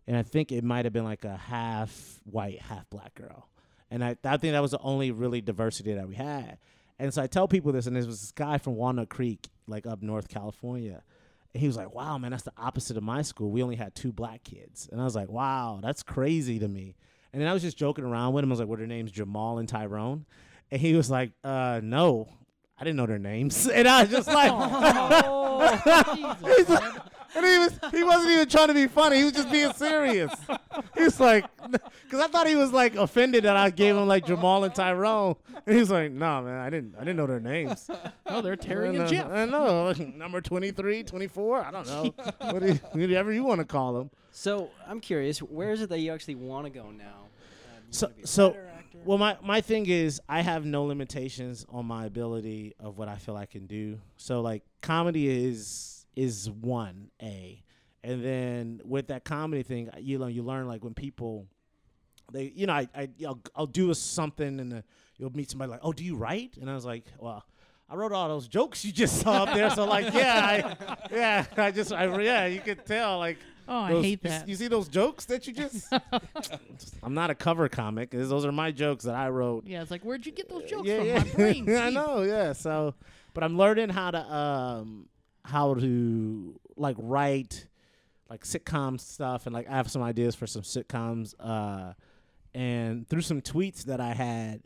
and I think it might have been like a half white, half black girl, and I, I think that was the only really diversity that we had. And so I tell people this, and there was this guy from Walnut Creek, like up North California. And he was like, "Wow, man, that's the opposite of my school. We only had two black kids." And I was like, "Wow, that's crazy to me." And then I was just joking around with him. I was like, "What are their names? Jamal and Tyrone?" And he was like, "Uh, no, I didn't know their names." And I was just like, Oh, Jesus, man. and he was he wasn't even trying to be funny. He was just being serious. He was like, because I thought he was like offended that I gave him like Jamal and Tyrone. And he was like, "No, man, I didn't I didn't know their names." Oh, they're Terry I and know- Jeff. I know. Number 23, 24, I don't know. what do you, whatever you want to call them. So I'm curious, where is it that you actually want to go now? Uh, you So- wanna be a so- actor? Well, my, my thing is, I have no limitations on my ability of what I feel I can do. So, like, comedy is is one A, and then with that comedy thing, you know, you learn like when people, they, you know, I, I I'll, I'll do a something and uh you'll meet somebody like, oh, do you write? And I was like, well. I wrote all those jokes you just saw up there, so like, yeah, I, yeah, I just, I, yeah, you could tell, like, Oh, I hate that. You see those jokes that you just? I'm not a cover comic. Those those are my jokes that I wrote. Yeah, it's like, where'd you get those jokes yeah, from? yeah. My brain. I know. Yeah. So, but I'm learning how to um how to like write like sitcom stuff and like I have some ideas for some sitcoms. Uh, and through some tweets that I had.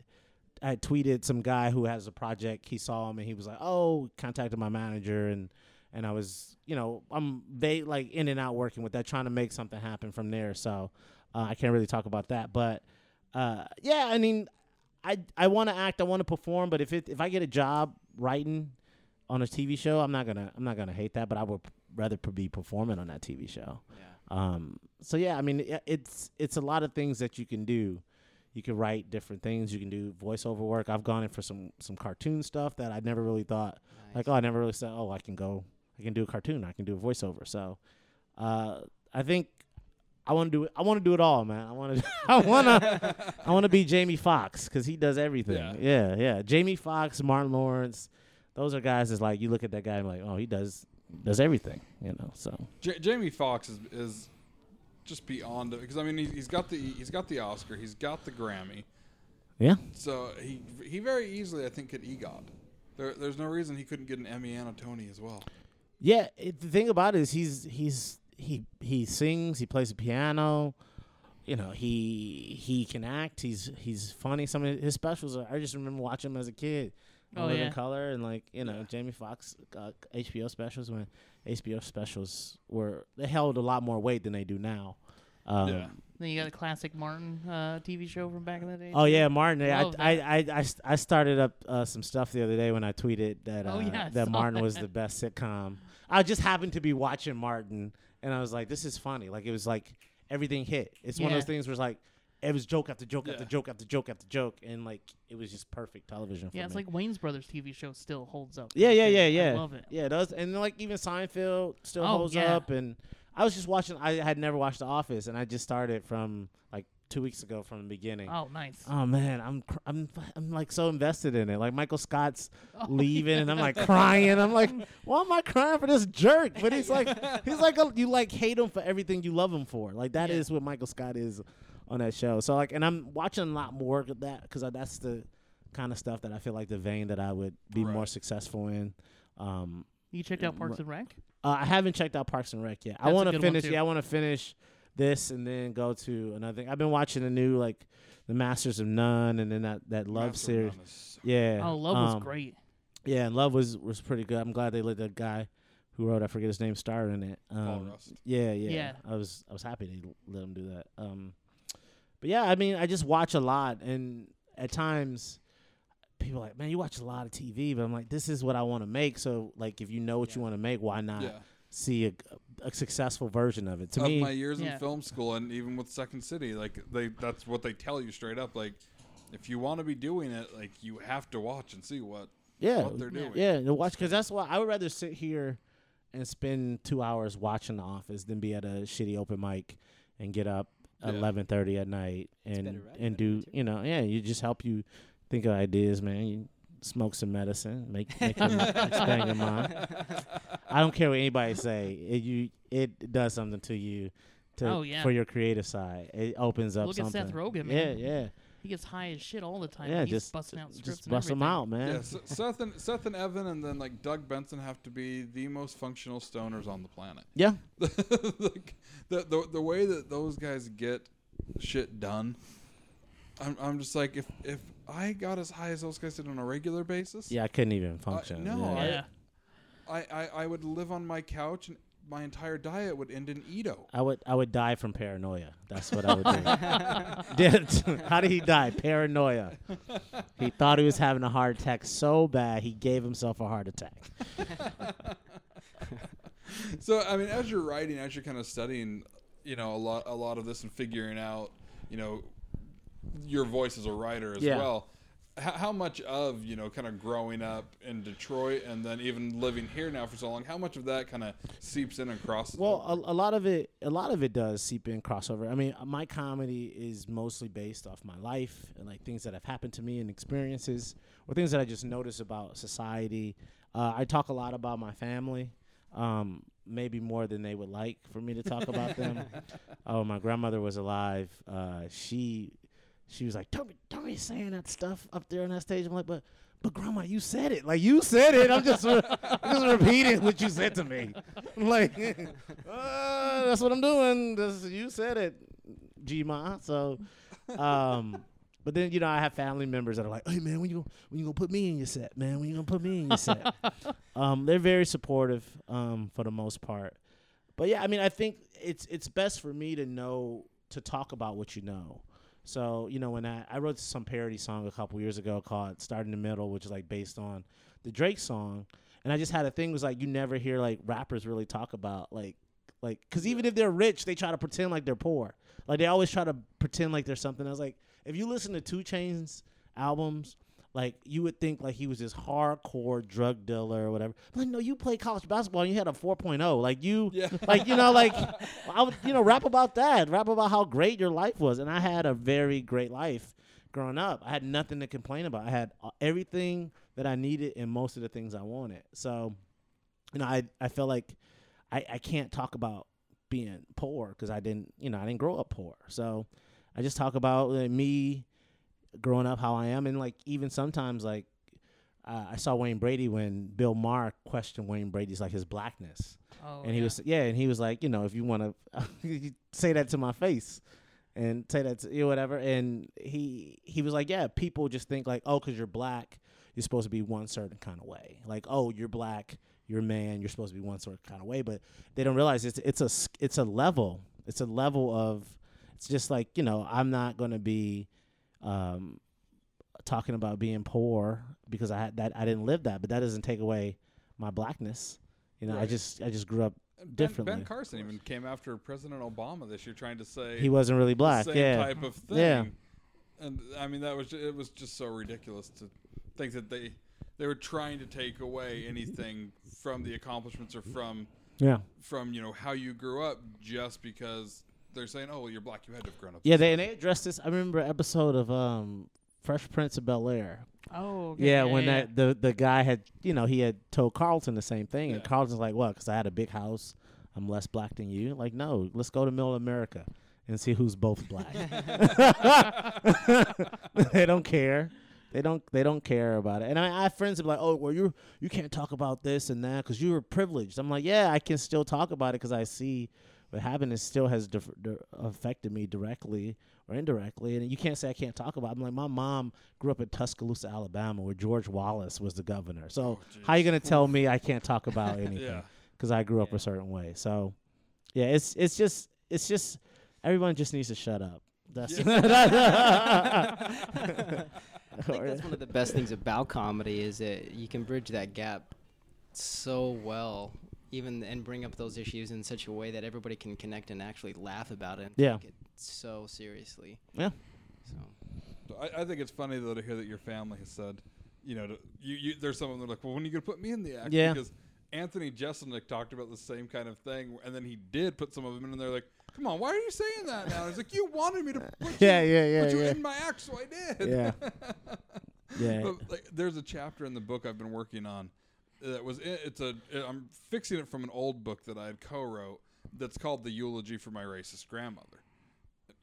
I tweeted some guy who has a project. He saw him and he was like, "Oh," contacted my manager and and I was, you know, I'm they like in and out working with that, trying to make something happen from there. So uh, I can't really talk about that, but uh, yeah, I mean, I I want to act, I want to perform, but if it if I get a job writing on a TV show, I'm not gonna I'm not gonna hate that, but I would rather be performing on that TV show. Yeah. Um, so yeah, I mean, it's it's a lot of things that you can do. You can write different things. You can do voiceover work. I've gone in for some some cartoon stuff that I never really thought Nice. like oh i never really said oh i can go i can do a cartoon i can do a voiceover so uh i think i want to do it i want to do it all man i want to i want to i want to be jamie Foxx because he does everything Yeah. yeah yeah jamie Foxx, martin lawrence those are guys that's like you look at that guy and like oh he does does everything you know so J- Jamie Foxx is, is just beyond because I mean he, he's got the he's got the Oscar, he's got the Grammy, Yeah. so he he very easily I think could EGOT. There, there's no reason he couldn't get an Emmy and a Tony as well. Yeah, it, the thing about it is he's he's he he sings, he plays the piano, you know, he he can act, he's he's funny. Some of his specials are, I just remember watching him as a kid. Oh, Live yeah. color and like you know Yeah. Jamie Foxx uh, HBO specials when HBO specials were they held a lot more weight than they do now. Um, yeah, Then you got a classic Martin uh, TV show from back in the day. Oh too. yeah, Martin. I, I. I, I, I started up uh, some stuff the other day when I tweeted that uh, Oh, yeah, I that saw Martin was the best sitcom. I just happened to be watching Martin, and I was like, "This is funny." Like it was like everything hit. It's one of Yeah. those things where it's like it was joke after joke after Yeah. joke after joke after joke, and like it was just perfect television. Yeah, for it's me. like Wayans Brothers TV show still holds up. Yeah, yeah, yeah, yeah. I love it. Yeah, it does. And like even Seinfeld still Oh, holds yeah. up. And I was just watching. I had never watched The Office, and I just started from like two weeks ago from the beginning. Oh, nice. Oh man, I'm cr- I'm I'm like so invested in it. Like Michael Scott's Oh, leaving, and I'm like crying. I'm like, why am I crying for this jerk? But he's like, he's like, a, you like hate him for everything you love him for. Like that is Yeah. what Michael Scott is on that show. So like, and I'm watching a lot more of that because that's the kind of stuff that I feel like the vein that I would be more successful in. Um, you checked out Parks and Rec? uh, I haven't checked out Parks and Rec yet. I That's a want to finish. Yeah, I want to finish this and then go to another thing. I've been watching the new like the Masters of None and then that that Love Master series. None is- Yeah. Oh, Love was um, great. Yeah, and Love was was pretty good. I'm glad they let the guy who wrote I forget his name star in it. Um, Paul Rust. Yeah, yeah, Yeah. I was I was happy they let him do that. Um, but yeah, I mean, I just watch a lot, and at times. People are like, man, you watch a lot of TV, but I'm like, this is what I want to make. So, like, if you know what you want to make, why not Yeah, see a, a successful version of it? To of me, my years Yeah. in film school and even with Second City, like they that's what they tell you straight up. Like, if you want to be doing it, like you have to watch and see what yeah, what they're Yeah. doing. Yeah, to watch because that's why I would rather sit here and spend two hours watching The Office than be at a shitty open mic and get up Yeah. eleven thirty at night and and do you know yeah you just help you think of ideas, man. You smoke some medicine, make make them expand your mind. I don't care what anybody say. It you it does something to you. To, Oh, yeah. for your creative side, it opens up Look at. Seth Rogen, Yeah, man. yeah, He gets high as shit all the time. yeah. He's Just busting out scripts just and bust them everything. out, man. Yeah, S- Seth and Seth and Evan, and then like Doug Benson have to be the most functional stoners on the planet. Yeah, like, the, the the way that those guys get shit done, I'm I'm just like if if I got as high as those guys did on a regular basis, yeah. I couldn't even function. no, yeah. I- I, I I would live on my couch and my entire diet would end in Edo. I would I would die from paranoia. That's what I would do. How did he die? Paranoia. He thought he was having a heart attack so bad he gave himself a heart attack. So I mean, as you're writing, as you're kind of studying, you know, a lot a lot of this and figuring out, you know, your voice as a writer as Yeah. well. How, how much of you know, kind of growing up in Detroit and then even living here now for so long, how much of that kind of seeps in across? Well, a, a lot of it a lot of it does seep in crossover. I mean, my comedy is mostly based off my life and like things that have happened to me and experiences or things that I just notice about society. Uh, I talk a lot about my family. Um, maybe more than they would like for me to talk about them. Oh, my grandmother was alive. Uh, she she was like, "Don't be, don't be saying that stuff up there on that stage." I'm like, "But, but grandma, you said it. Like you said it. I'm just, re- I'm just repeating what you said to me. I'm like, uh, that's what I'm doing. This, you said it, G ma. So, um, but then you know I have family members that are like, "Hey man, when you when you gonna put me in your set, man? When you gonna put me in your set?" um, they're very supportive um, for the most part. But yeah, I mean, I think it's it's best for me to know to talk about what you know. So you know, when I I wrote some parody song a couple years ago called "Start in the Middle," which is like based on the Drake song, and I just had a thing was like you never hear like rappers really talk about like like because even if they're rich, they try to pretend like they're poor. Like they always try to pretend like there's something else. Like if you listen to 2 Chainz albums, like you would think like he was this hardcore drug dealer or whatever. But like no, you played college basketball and you had a 4.0. Like you, Yeah. like you know, like I would you know rap about that, rap about how great your life was, and I had a very great life growing up. I had nothing to complain about. I had uh, everything that I needed and most of the things I wanted. So, you know, I I feel like I I can't talk about being poor because I didn't, you know, I didn't grow up poor. So I just talk about uh, me growing up, how I am, and like even sometimes like uh, I saw Wayne Brady when Bill Maher questioned Wayne Brady's like his blackness, Oh, and he yeah. was yeah, and he was like, you know, if you want to say that to my face. And say that to you, whatever. And he he was like, yeah, people just think like, oh, because you're black, you're supposed to be one certain kind of way. Like, oh, you're black, you're man, you're supposed to be one certain kind of way. But they don't realize it's it's a it's a level. It's a level of. It's just like you know, I'm not going to be um, talking about being poor because I had that I didn't live that, but that doesn't take away my blackness. You know, I just I just grew up. Ben, differently. ben Carson even came after President Obama this year, trying to say He wasn't really black. yeah, type of thing. Yeah. And I mean, that was ju- it was just so ridiculous to think that they they were trying to take away anything from the accomplishments or from yeah, from you know how you grew up just because they're saying, oh, well, you're black, you had to have grown up. yeah. They and they addressed this. I remember an episode of um, Fresh Prince of Bel Air. Oh, okay. Yeah, when yeah. that the the guy had you know he had told Carlton the same thing, and Carlton's like, "What? Because I had a big house, I'm less black than you." Like, no, let's go to Middle America and see who's both black. they don't care. They don't. They don't care about it. And I, I have friends that be like, "Oh, well, you you can't talk about this and that because you were privileged." I'm like, "Yeah, I can still talk about it because I see what happened. It still has dif- di- affected me directly or indirectly. And you can't say I can't talk about. it. I'm like, my mom grew up in Tuscaloosa, Alabama, where George Wallace was the governor. So oh, how you gonna tell me I can't talk about anything? Yeah. because I grew up Yeah. a certain way. So, yeah, it's it's just it's just everyone just needs to shut up. That's I think that's one of the best things about comedy is that you can bridge that gap so well, even and bring up those issues in such a way that everybody can connect and actually laugh about it. And Yeah. take it so seriously. Yeah. So I, I think it's funny though to hear that your family has said, you know, to, you, you there's some of them that are like, well, when are you gonna put me in the act? Yeah. Because Anthony Jeselnik talked about the same kind of thing, and then he did put some of them in, and they're like, come on, why are you saying that now? And he's like, you wanted me to put Yeah, you, yeah, yeah, put you yeah. in my act, so I did. Yeah. yeah, But like, there's a chapter in the book I've been working on that was it's a I'm fixing it from an old book that I had co-wrote that's called the eulogy for my racist grandmother.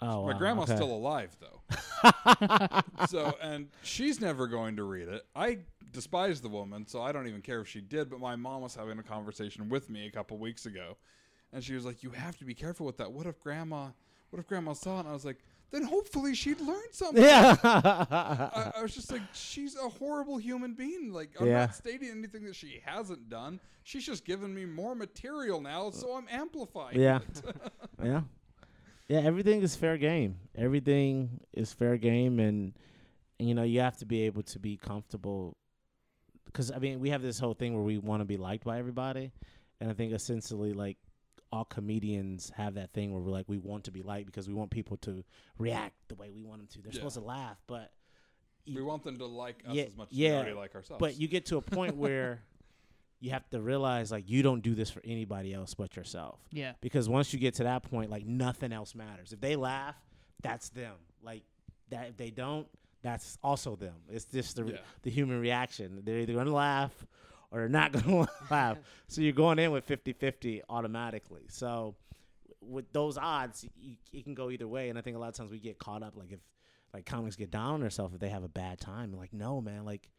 Oh, my wow, grandma's okay. still alive though. so and she's never going to read it. I despise the woman, so I don't even care if she did. But my mom was having a conversation with me a couple weeks ago, and she was like, "You have to be careful with that. What if grandma? What if grandma saw it?" And I was like, "Then hopefully she'd learn something." yeah. I, I was just like, she's a horrible human being. Like, I'm Yeah. not stating anything that she hasn't done. She's just given me more material now, so I'm amplifying. Yeah. it. yeah, yeah. Everything is fair game. Everything is fair game, and, and you know you have to be able to be comfortable. Because I mean, we have this whole thing where we want to be liked by everybody, and I think essentially like all comedians have that thing where we're like we want to be liked because we want people to react the way we want them to. They're Yeah. supposed to laugh, but we want them to like us Yeah, as much as yeah, we already like ourselves. but you get to a point where you have to realize like you don't do this for anybody else but yourself. Yeah. Because once you get to that point, like nothing else matters. If they laugh, that's them. Like that if they don't, that's also them. It's just the Yeah. the human reaction. They're either gonna laugh or they're not gonna laugh. So you're going in with 50-50 automatically. So with those odds, you, it can go either way. And I think a lot of times we get caught up like if like comics get down on themselves if they have a bad time. Like, no, man, like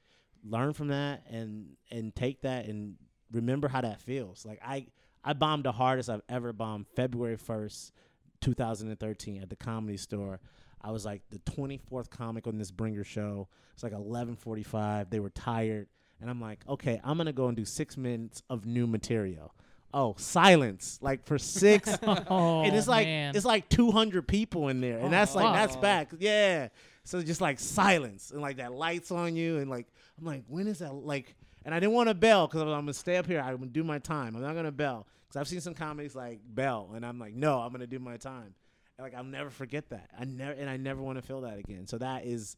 learn from that and and take that and remember how that feels. Like I I bombed the hardest I've ever bombed February first, two thousand and thirteen at the comedy store. I was like the twenty fourth comic on this bringer show. It's like eleven forty five. They were tired. And I'm like, okay, I'm gonna go and do six minutes of new material. Oh, silence! Like for six Oh, and it's like man. it's like 200 people in there, and that's like that's oh. back, yeah. So just like silence and like that lights on you, and like I'm like, when is that? Like, and I didn't want to bell because I'm gonna stay up here. I'm gonna do my time. I'm not gonna bell because I've seen some comedies like bell, and I'm like, no, I'm gonna do my time. And, like I'll never forget that. I never and I never want to feel that again. So that is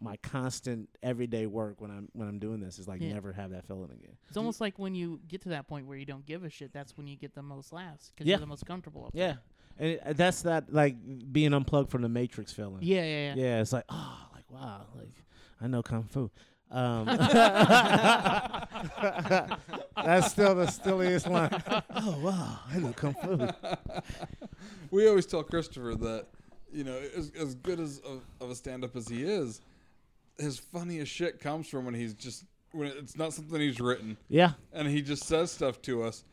my constant everyday work when I'm when I'm doing this is like Yeah. never have that feeling again. It's almost like when you get to that point where you don't give a shit. That's when you get the most laughs because Yeah. you're the most comfortable. Up Yeah, and it, that's that like being unplugged from the Matrix feeling. Yeah, yeah, yeah. yeah, it's like oh, like wow, like I know kung fu. Um, That's still the silliest line. Oh wow, I know kung fu. we always tell Christopher that, you know, as, as good as of, of a stand up as he is, his funniest shit comes from when he's just when it's not something he's written Yeah, and he just says stuff to us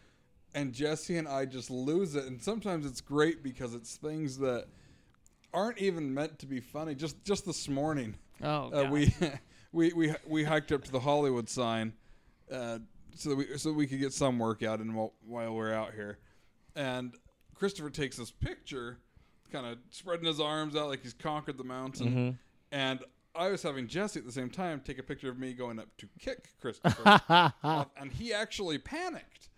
and Jesse and I just lose it and sometimes it's great because it's things that aren't even meant to be funny. Just just this morning, Oh, uh, we we we we hiked up to the Hollywood sign uh, so that we so that we could get some workout in while, while we're out here. And Christopher takes this picture, kind of spreading his arms out like he's conquered the mountain. And I was having Jesse at the same time take a picture of me going up to kick Christopher, off, uh, and he actually panicked.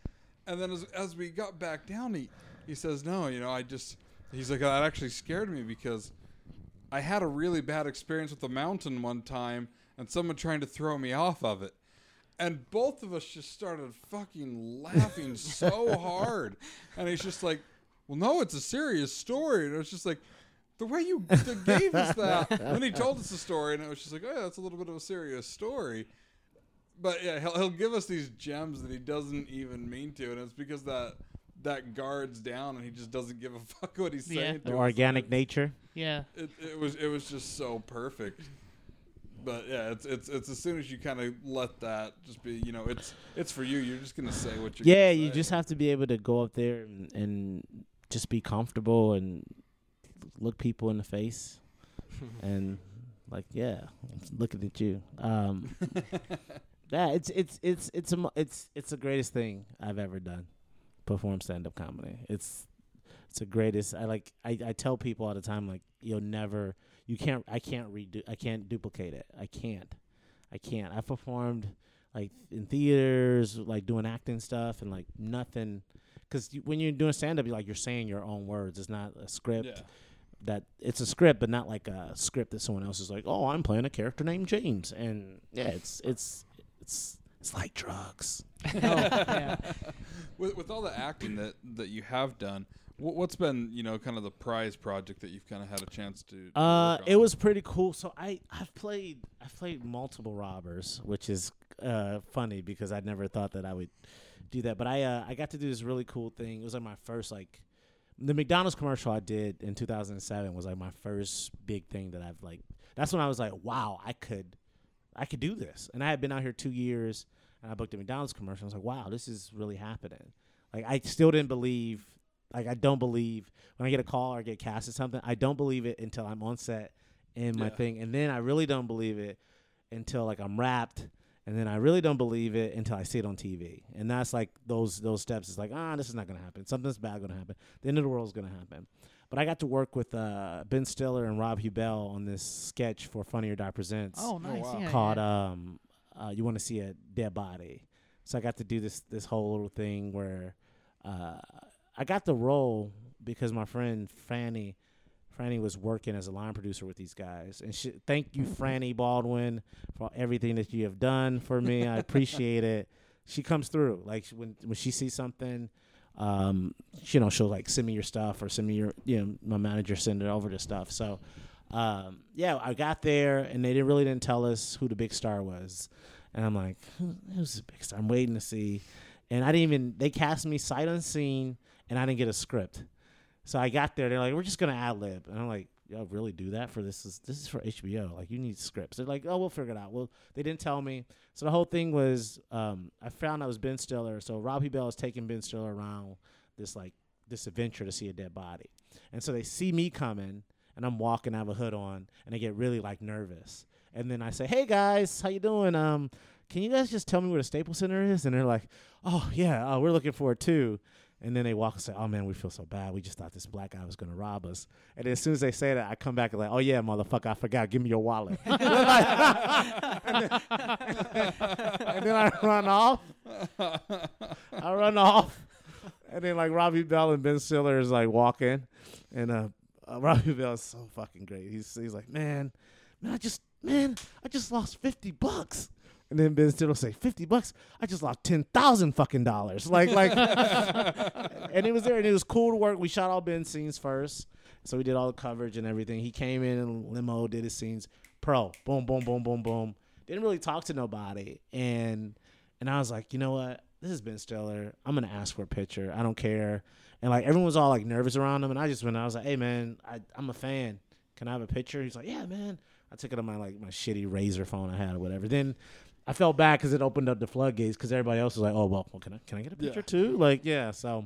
And then as, as we got back down, he he says, "No, you know, I just." He's like, "That actually scared me because." I had a really bad experience with the mountain one time and someone trying to throw me off of it. And both of us just started fucking laughing so hard. And he's just like, well, no, it's a serious story. And I was just like, the way you d- gave us that. then he told us the story, and it was just like, oh, yeah, that's a little bit of a serious story. But yeah, he'll, he'll give us these gems that he doesn't even mean to. And it's because that that guard's down and he just doesn't give a fuck what he's Yeah. saying. the to us. organic nature. yeah. It, it was it was just so perfect. But yeah, it's it's it's as soon as you kind of let that just be, you know, it's it's for you. You're just gonna say what you're. Yeah, gonna you say. just have to be able to go up there and, and just be comfortable and look people in the face and like, yeah, looking at you. Um, yeah, it's it's it's it's a mo- it's it's the greatest thing I've ever done. Perform stand up comedy. It's it's the greatest. I like I, I tell people all the time like you'll never you can't I can't redo I can't duplicate it. I can't. I can't. I performed like in theaters, like doing acting stuff, and like nothing. Because when you're doing stand up, you like you're saying your own words. It's not a script Yeah. That it's a script, but not like a script that someone else is like, oh, I'm playing a character named James, and yeah, it's it's it's it's like drugs. yeah. with with all the acting that that you have done. What, what's been you know kind of the prize project that you've kind of had a chance to? to Uh, it was pretty cool. So I I've played I've played multiple robbers, which is uh funny because I never thought that I would do that. But I uh, I got to do this really cool thing. It was like my first like the McDonald's commercial I did in 2007 was like my first big thing that I've like. That's when I was like, wow, I could I could do this. And I had been out here two years and I booked a McDonald's commercial. I was like, wow, this is really happening. Like I still didn't believe like I don't believe when I get a call or get cast at something, I don't believe it until I'm on set in my Yeah. thing. And then I really don't believe it until like I'm wrapped. And then I really don't believe it until I see it on TV. And that's like those those steps. It's like, ah, this is not gonna happen. Something's bad gonna happen. The end of the world is gonna happen. But I got to work with uh, Ben Stiller and Rob Huebel on this sketch for Funny or Die Presents Oh, nice. wow. Yeah, called yeah. um uh, you want to see a dead body so i got to do this this whole little thing where uh i got the role because my friend franny franny was working as a line producer with these guys. And she, thank you franny baldwin for everything that you have done for me. I appreciate it. She comes through. Like when when she sees something um you know she'll like send me your stuff or send me your you know my manager send it over to stuff. So um, yeah, I got there and they didn't really didn't tell us who the big star was, and I'm like, Who, who's the big star? I'm waiting to see, and I didn't even. They cast me sight unseen, and I didn't get a script. So I got there. They're like, we're just gonna ad lib, and I'm like, y'all really do that for this? Is this is for HBO? Like, you need scripts. They're like, oh, we'll figure it out. Well, they didn't tell me. So the whole thing was, um, I found out was Ben Stiller. So Rob Huebel is taking Ben Stiller around this like this adventure to see a dead body, and so they see me coming and I'm walking, I have a hood on, and they get really like nervous. And then I say, "Hey guys, how you doing? Um, can you guys just tell me where the Staples Center is?" And they're like, "Oh yeah, uh, we're looking for it too." And then they walk and say, "Oh man, we feel so bad. We just thought this black guy was gonna rob us." And then as soon as they say that, I come back and like, "Oh yeah, motherfucker, I forgot. Give me your wallet." and, then, and then I run off. I run off. And then like Rob Huebel and Ben Stiller is like walking, and uh, uh, Rob Huebel is so fucking great. He's he's like, man, man, I just man, I just lost fifty bucks. And then Ben Stiller will say, fifty bucks? I just lost ten thousand fucking dollars. Like like and it was there and it was cool to work. We shot all Ben's scenes first. So we did all the coverage and everything. He came in and limo, did his scenes. Pro. Boom, boom, boom, boom, boom. Didn't really talk to nobody. And and I was like, you know what? this is Ben Stiller. I'm gonna ask for a picture. I don't care. And like everyone was all like nervous around him, and I just went. I was like, hey man, I, I'm a fan. Can I have a picture? He's like, yeah man. I took it on my like my shitty Razr phone I had or whatever. Then I felt bad because it opened up the floodgates because everybody else was like, oh well, well, can I can I get a picture too? Like yeah, so.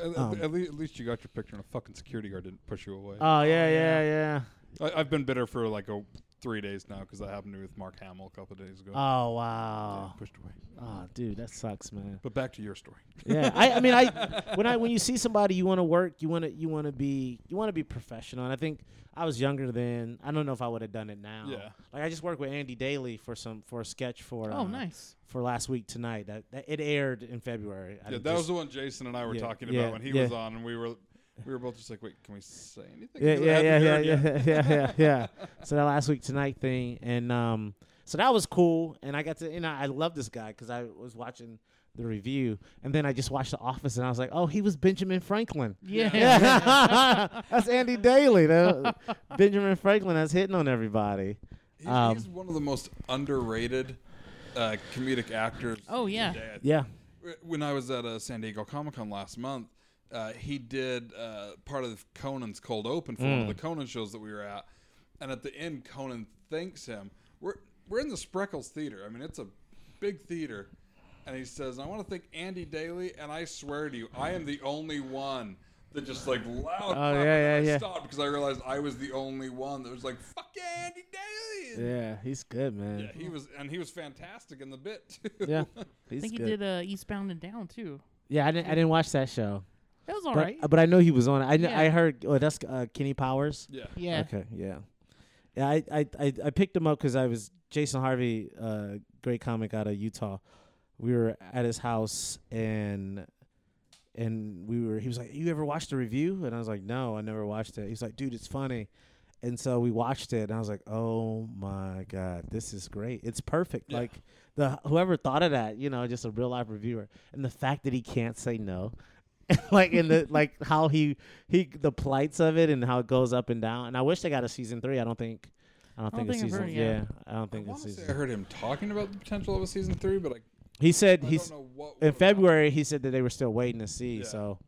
At, Um, at, at least you got your picture, and a fucking security guard didn't push you away. Oh yeah, yeah. yeah, yeah. I, I've been bitter for like a three days now because that happened to me with Mark Hamill a couple of days ago. Oh Yeah, wow. pushed away. Oh dude, that sucks, man. But back to your story. yeah I, I mean i when i when you see somebody you want to work you want to you want to be you want to be professional and i think i was younger then i don't know if i would have done it now Yeah. like i just worked with andy daly for some for a sketch for Oh, uh, nice. for last week tonight that, that it aired in february I Yeah, just- that was the one Jason and I were Yeah, talking yeah, about when he yeah. was on, and we were we were both just like, wait, can we say anything? yeah 'Cause it yeah yeah yeah yeah, yeah yeah yeah so that last week tonight thing and um so that was cool and i got to you know i love this guy because i was watching the review and then i just watched the office and i was like oh he was benjamin franklin Yeah. Yeah, that's Andy Daly. That- Benjamin Franklin that's hitting on everybody. He's, Um, he's one of the most underrated uh, comedic actors. Oh, yeah. today, Yeah. When I was at uh, San Diego Comic Con last month, uh, he did uh, part of Conan's cold open for one of Mm. the Conan shows that we were at, and at the end, Conan thanks him. We're we're in the Spreckels Theater. I mean, it's a big theater, and he says, "I want to thank Andy Daly, and I swear to you, I am the only one." That just like loud. Oh, clapping, yeah, and yeah, I yeah. stopped because I realized I was the only one that was like, "Fuck Andy Daly!" Yeah, he's good, man. Yeah, man. he was, and he was fantastic in the bit. Too. Yeah, I he's think he did uh, Eastbound and Down too. Yeah, I didn't. I didn't watch that show, That was all but right. but I know he was on it. I kn- Yeah. I heard. Oh, that's uh, Kenny Powers. yeah. yeah. Okay. Yeah. Yeah. I I I, I picked him up because I was Jason Harvey, uh, great comic out of Utah. We were at his house and. And we were. He was like, "You ever watched the review?" And I was like, "No, I never watched it." He's like, "Dude, it's funny." And so we watched it, and I was like, "Oh my god, this is great! It's perfect. Yeah. Like the whoever thought of that, you know, just a real life reviewer, and the fact that he can't say no, like in the like how he he the plights of it and how it goes up and down. And I wish they got a season three. I don't think. I don't I don't think a think I've season. heard it yeah. I don't I think a want to say season. I heard him talking about the potential of a season three, but like He said I he's don't know what. in what about- February. He said that they were still waiting to see. Yeah. So,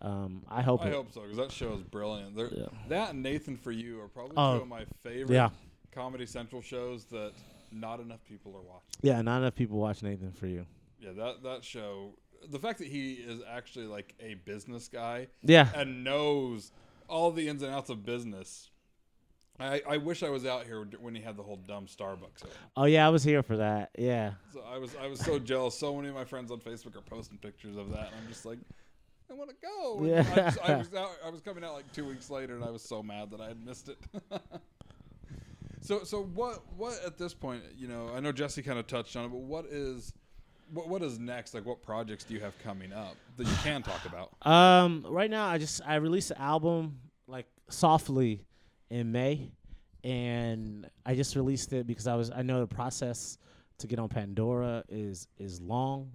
um, I hope. I it, hope so because that show is brilliant. Yeah. That and Nathan for You are probably Oh. two of my favorite Yeah. Comedy Central shows that not enough people are watching. Yeah, not enough people watch Nathan for you. Yeah, that that show. The fact that he is actually like a business guy Yeah, and knows all the ins and outs of business. I, I wish I was out here when he had the whole dumb Starbucks. Oh yeah, I was here for that. Yeah. So I was I was so jealous. So many of my friends on Facebook are posting pictures of that, and I'm just like, I want to go. And Yeah. I, just, I was out, I was coming out like two weeks later, and I was so mad that I had missed it. so so what what at this point? You know, I know Jesse kind of touched on it, but what is what what is next? Like, what projects do you have coming up that you can talk about? Um, right now I just I released an album like softly in May, and I just released it because I was I know the process to get on Pandora is is long,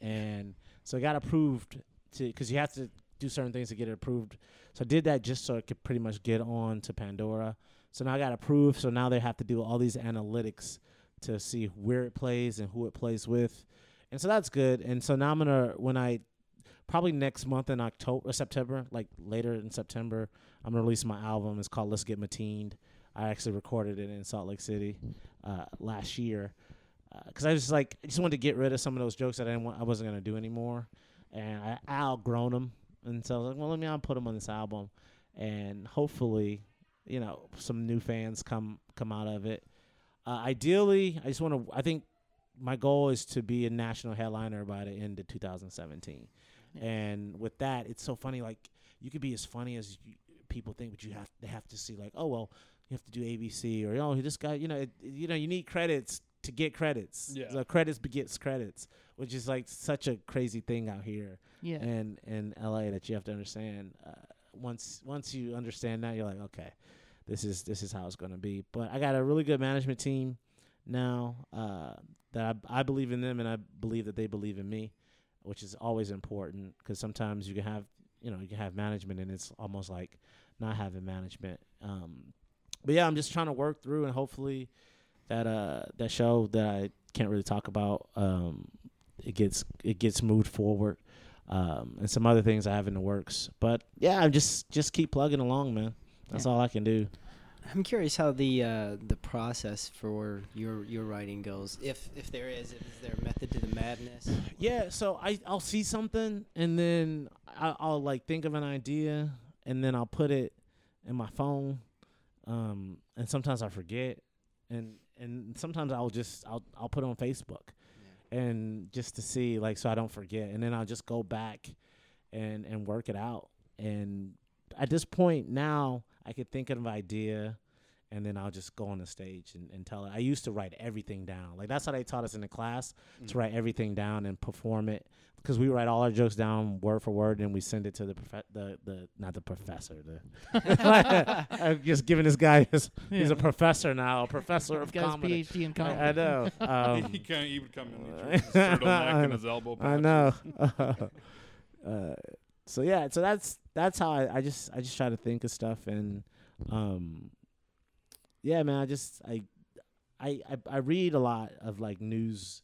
and so I got approved to because you have to do certain things to get it approved. So I did that just so I could pretty much get on to Pandora. So now I got approved. So now they have to do all these analytics to see where it plays and who it plays with, and so that's good. And so now I'm gonna when I probably next month in October or September, like later in September, I'm gonna release my album. It's called Let's Get Mateened. I actually recorded it in Salt Lake City uh, last year because I was like I just wanted to get rid of some of those jokes that I didn't want, I wasn't gonna do anymore, and I, I outgrown them. And so I was like, well, let me I'll put them on this album, and hopefully, you know, some new fans come come out of it. Uh, ideally, I just want to. I think my goal is to be a national headliner by the end of 2017. Yeah. And with that, it's so funny. Like you could be as funny as you, people think, but you have they have to see like, oh well, you have to do ABC or oh this guy, you know, it, you know, you need credits to get credits. Yeah. So credits begets credits, which is like such a crazy thing out here Yeah. and in LA that you have to understand. Uh, once once you understand that, you're like, okay, this is this is how it's going to be. But I got a really good management team now uh, that I, I believe in them and I believe that they believe in me, which is always important because sometimes you can have you know you can have management and it's almost like not having management. Um, but yeah, I'm just trying to work through and hopefully that uh that show that I can't really talk about um it gets it gets moved forward. Um, and some other things I have in the works. But yeah, I'm just just keep plugging along, man. That's Yeah. all I can do. I'm curious how the uh, the process for your your writing goes. If if there is, is there a method to the madness? Yeah, so I I'll see something and then I, I'll like think of an idea and then I'll put it in my phone, um, and sometimes I forget, and and sometimes I'll just I'll I'll put it on Facebook, and just to see like so I don't forget, and then I'll just go back, and and work it out, and at this point now I could think of an idea. And then I'll just go on the stage and, and tell it. I used to write everything down. Like that's how they taught us in the class to write everything down and perform it because we write all our jokes down word for word and we send it to the prof- the the not the professor the I'm just giving this guy his, he's a professor now a professor of comedy PhD in comedy. I, I know um, he can't even come in with his turtleneck and his elbow I patches. know uh, so yeah so that's that's how I, I just I just try to think of stuff and um yeah man I just I I, I I read a lot of like news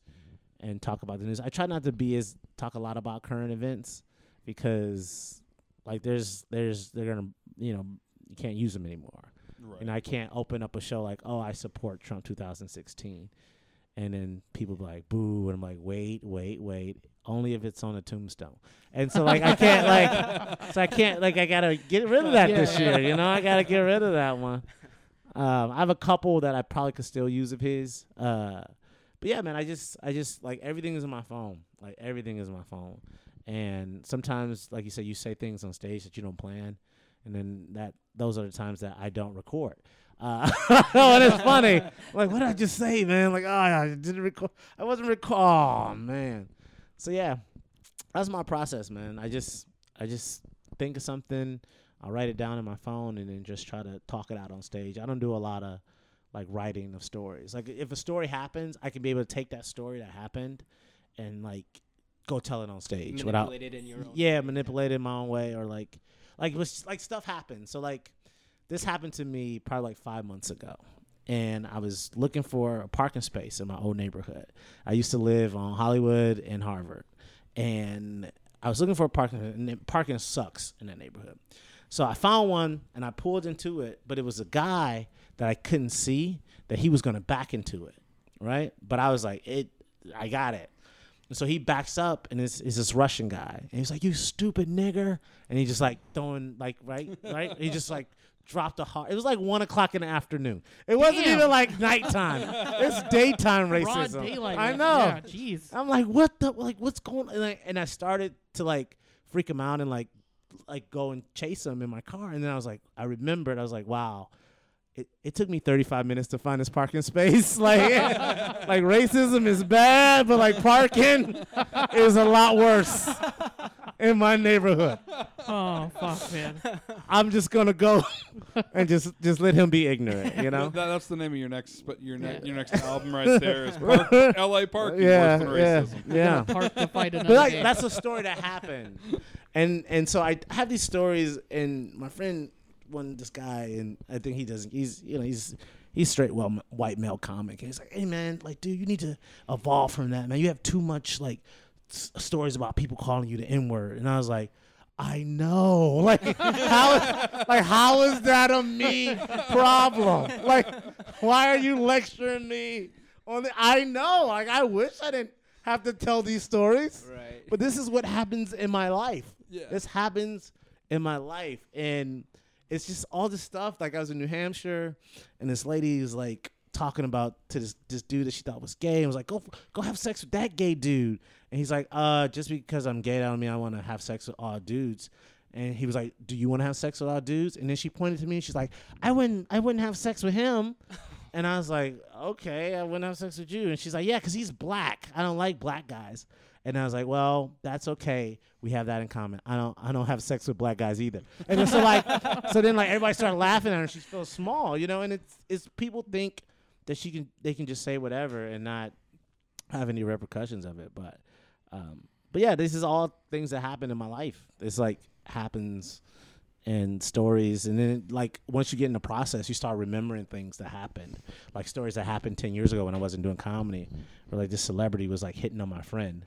and talk about the news. I try not to be as talk a lot about current events because like there's there's they're gonna you know you can't use them anymore. Right. And I can't open up a show like oh I support Trump 2016, and then people be like boo and I'm like wait wait wait only if it's on a tombstone. And so like I can't like so I can't like I gotta get rid of that Yeah. this year. You know I gotta get rid of that one. Um, I have a couple that I probably could still use of his. Uh, but yeah, man, I just I just like everything is in my phone. Like everything is in my phone. And sometimes, like you said, you say things on stage that you don't plan, and then that those are the times that I don't record. Uh, and it's funny. Like, what did I just say, man? Like, oh, I didn't record. I wasn't record. Oh, man. So yeah, that's my process, man. I just I just think of something. I'll write it down in my phone and then just try to talk it out on stage. I don't do a lot of like writing of stories. Like if a story happens, I can be able to take that story that happened and like go tell it on stage without Manipulate it in your own. yeah, manipulate it my own way or like like it was like stuff happened. So like this happened to me probably like five months ago. And I was looking for a parking space in my old neighborhood. I used to live on Hollywood and Harvard. And I was looking for a parking and parking sucks in that neighborhood. So I found one and I pulled into it, but it was a guy that I couldn't see that he was going to back into it, right? But I was like, it I got it. And so he backs up and it's, it's this Russian guy. And he's like, You stupid nigger. And he just like throwing like right, right? He just like dropped a heart. It was like one o'clock in the afternoon. It wasn't Damn. even like nighttime. it's daytime Broad racism. daylight. I know. Jeez. I'm like, what the like what's going and I, and I started to like freak him out and like like go and chase him in my car and then I was like I remembered I was like, wow. It, it took me 35 minutes to find this parking space. Like like racism is bad, but like parking is a lot worse in my neighborhood. Oh fuck, man. I'm just gonna go and just just let him be ignorant, you know? That, that's the name of your next, but your ne- Yeah. your next album right there is Park, L.A. Parking yeah, Worse Than yeah, Racism. yeah. Park the fight another but like day. that's a story that happened and and so i have these stories and my friend one this guy and i think he doesn't he's you know he's he's straight well white male comic and he's like hey man like dude you need to evolve from that man you have too much like s- stories about people calling you the n-word and i was like I know. Like how is, like how is that a me problem? Like why are you lecturing me on the I know. Like I wish I didn't have to tell these stories. Right. But this is what happens in my life. Yeah. This happens in my life. And it's just all this stuff. Like I was in New Hampshire and this lady was like talking about to this this dude that she thought was gay and was like, Go go have sex with that gay dude. And he's like, uh, just because I'm gay, that don't mean I wanna have sex with all dudes. And he was like, "Do you want to have sex with all dudes?" And then she pointed to me and she's like, "I wouldn't, I wouldn't have sex with him." And I was like, "Okay, I wouldn't have sex with you." And she's like, "Yeah, because he's black. I don't like black guys." And I was like, "Well, that's okay. We have that in common. I don't, I don't have sex with black guys either." And then so like, so then like everybody started laughing at her. She feels small, you know. And it's, it's people think that she can, they can just say whatever and not have any repercussions of it. But, um, but yeah, this is all things that happen in my life. It's like happens and stories and then like once you get in the process you start remembering things that happened like stories that happened 10 years ago when i wasn't doing comedy where like this celebrity was like hitting on my friend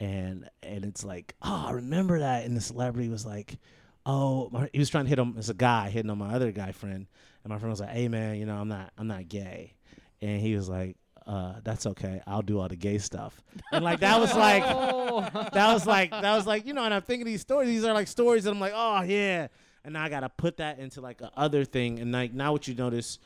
and and it's like, oh, I remember that. And the celebrity was like, oh, he was trying to hit him as a guy hitting on my other guy friend, and my friend was like, hey man, you know I'm not I'm not gay, and he was like. Uh, that's okay. I'll do all the gay stuff, and like that was like, that was like, that was like, you know. And I'm thinking these stories. These are like stories that I'm like, oh yeah. And now I gotta put that into like a other thing. And like now, what you notice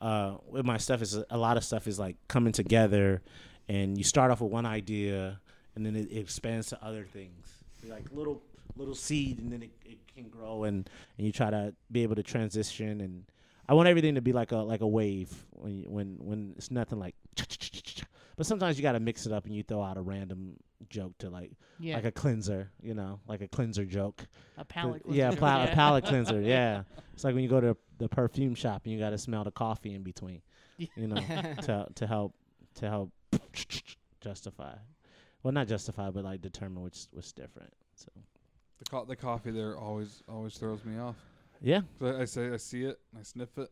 uh, with my stuff is a lot of stuff is like coming together, and you start off with one idea, and then it, it expands to other things. Like little little seed, and then it, it can grow, and and you try to be able to transition. And I want everything to be like a like a wave when you, when when it's nothing like. But sometimes you got to mix it up, and you throw out a random joke to like Yeah, like a cleanser, you know, like a cleanser joke. a palate. Yeah, a, cleanser. pla- a palate cleanser. Yeah, it's like when you go to the perfume shop and you got to smell the coffee in between, you know, to to help to help justify. Well, not justify, but like determine which was different. So The, co- the coffee there always always throws me off. Yeah, I, I say I see it, I sniff it,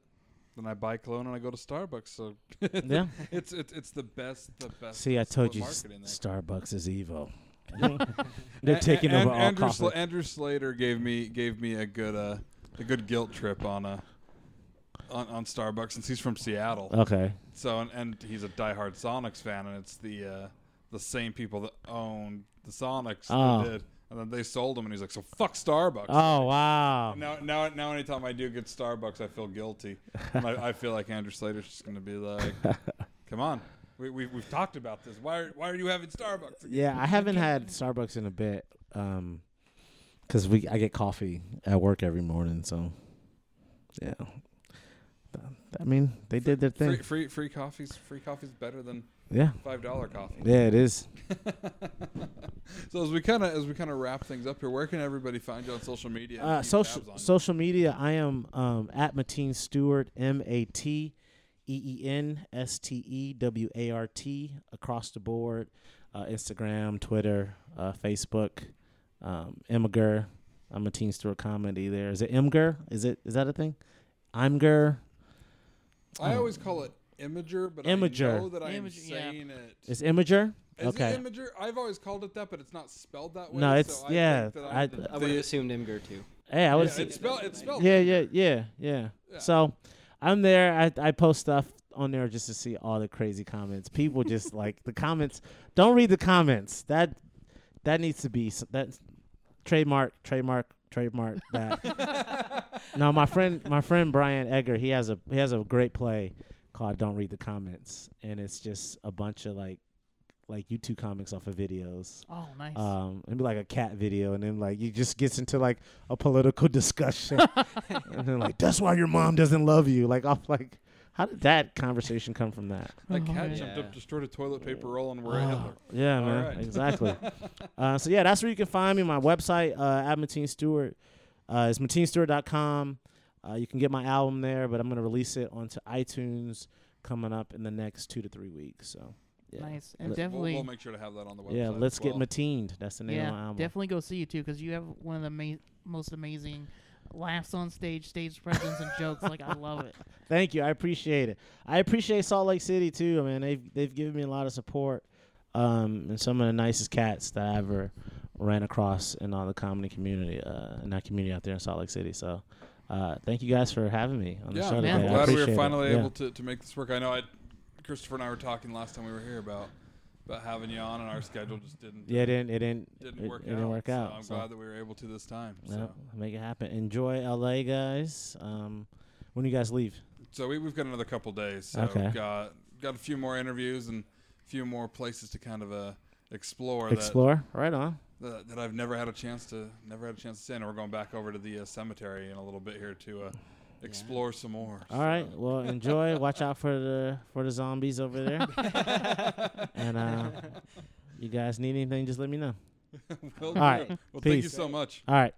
then I buy cologne and I go to Starbucks. So yeah. it's it's it's the best the best. See, I told you, s- market in there. Starbucks is evil. They're taking a- over all Andrew, coffee. Sla- Andrew Slater gave me gave me a good uh a good guilt trip on uh on, on Starbucks since he's from Seattle. okay. So and, and he's a diehard Sonics fan, and it's the uh, the same people that own the Sonics Oh. that did, and then they sold them, and he's like, "So fuck Starbucks." Oh wow. Now, now, now, anytime I do get Starbucks, I feel guilty. I, I feel like Andrew Slater's just gonna be like, "Come on, we, we we've talked about this. Why are, why are you having Starbucks?" again?" Yeah, I haven't had Starbucks in a bit, um, cause we I get coffee at work every morning. So, yeah. I mean, they did their thing. Free, free free coffees. Free coffee's better than Yeah, five dollar coffee. yeah, it is. so as we kind of as we kind of wrap things up here, where can everybody find you on social media? Uh, social tabs on you? social media. I am um, at Mateen Stewart, M A T E E N S T E W A R T across the board. Uh, Instagram, Twitter, uh, Facebook, um, Imgur. I'm Mateen Stewart comedy. There is it. Imgur is it? Is that a thing? Imgur. I Oh. always call it Imager, but Imager. I know that I'm Imager, yeah. saying it. It's Imager. Is okay. it Imager? I've always called it that, but it's not spelled that way. No, it's- so I yeah, I- I'm I would have assumed Imgur too. Hey, I yeah, was. it's spelled. It's spelled. yeah, yeah, yeah, yeah, Yeah. So I'm there. I I post stuff on there just to see all the crazy comments. People just like the comments. Don't read the comments. That that needs to be that trademark, trademark, trademark. That. no, my friend, my friend Brian Egger, he has a he has a great play called "Don't Read the Comments," and it's just a bunch of like like YouTube comics off of videos Oh, nice. um and be like a cat video and then like you just gets into like a political discussion and then like that's why your mom doesn't love you like i'm like how did that conversation come from that That Oh, cat yeah. jumped up, destroyed a toilet paper roll, and we're Oh, at Hitler. yeah All man right. exactly uh so yeah that's where you can find me my website uh at Mateen Stewart uh is mateenstewart.com uh you can get my album there but i'm gonna release it onto itunes coming up in the next two to three weeks so yeah nice. And Let- We'll, definitely, we'll make sure to have that on the website. yeah as let's well. get mateened that's the name of my yeah, album definitely go see you too because you have one of the ma- most amazing laughs on stage, stage presence, and jokes. Like I love it. Thank you. I appreciate it. I appreciate Salt Lake City too. I mean, they've they've given me a lot of support, um, and some of the nicest cats that I ever ran across in all the comedy community, uh, in that community out there in Salt Lake City. So, uh, thank you guys for having me on the Yeah, show I'm today. Yeah. Glad we were it. finally Yeah. able to, to make this work. I know I, Christopher and I were talking last time we were here about about having you on, and our schedule just didn't Yeah, it didn't it didn't didn't it, work it out. didn't work so out. I'm so, glad that we were able to this time. yeah, So, make it happen. Enjoy LA, guys. Um, when do you guys leave? so we, we've got another couple days. So Okay. we've got got a few more interviews and a few more places to kind of uh, explore, Explore. Right on. That, I've never had a chance to never had a chance to see. And we're going back over to the uh, cemetery in a little bit here to uh, explore some more. All right. Well, enjoy. Watch out for the for the zombies over there. and uh, you guys need anything, just let me know. All right. Well, thank you so much. All right.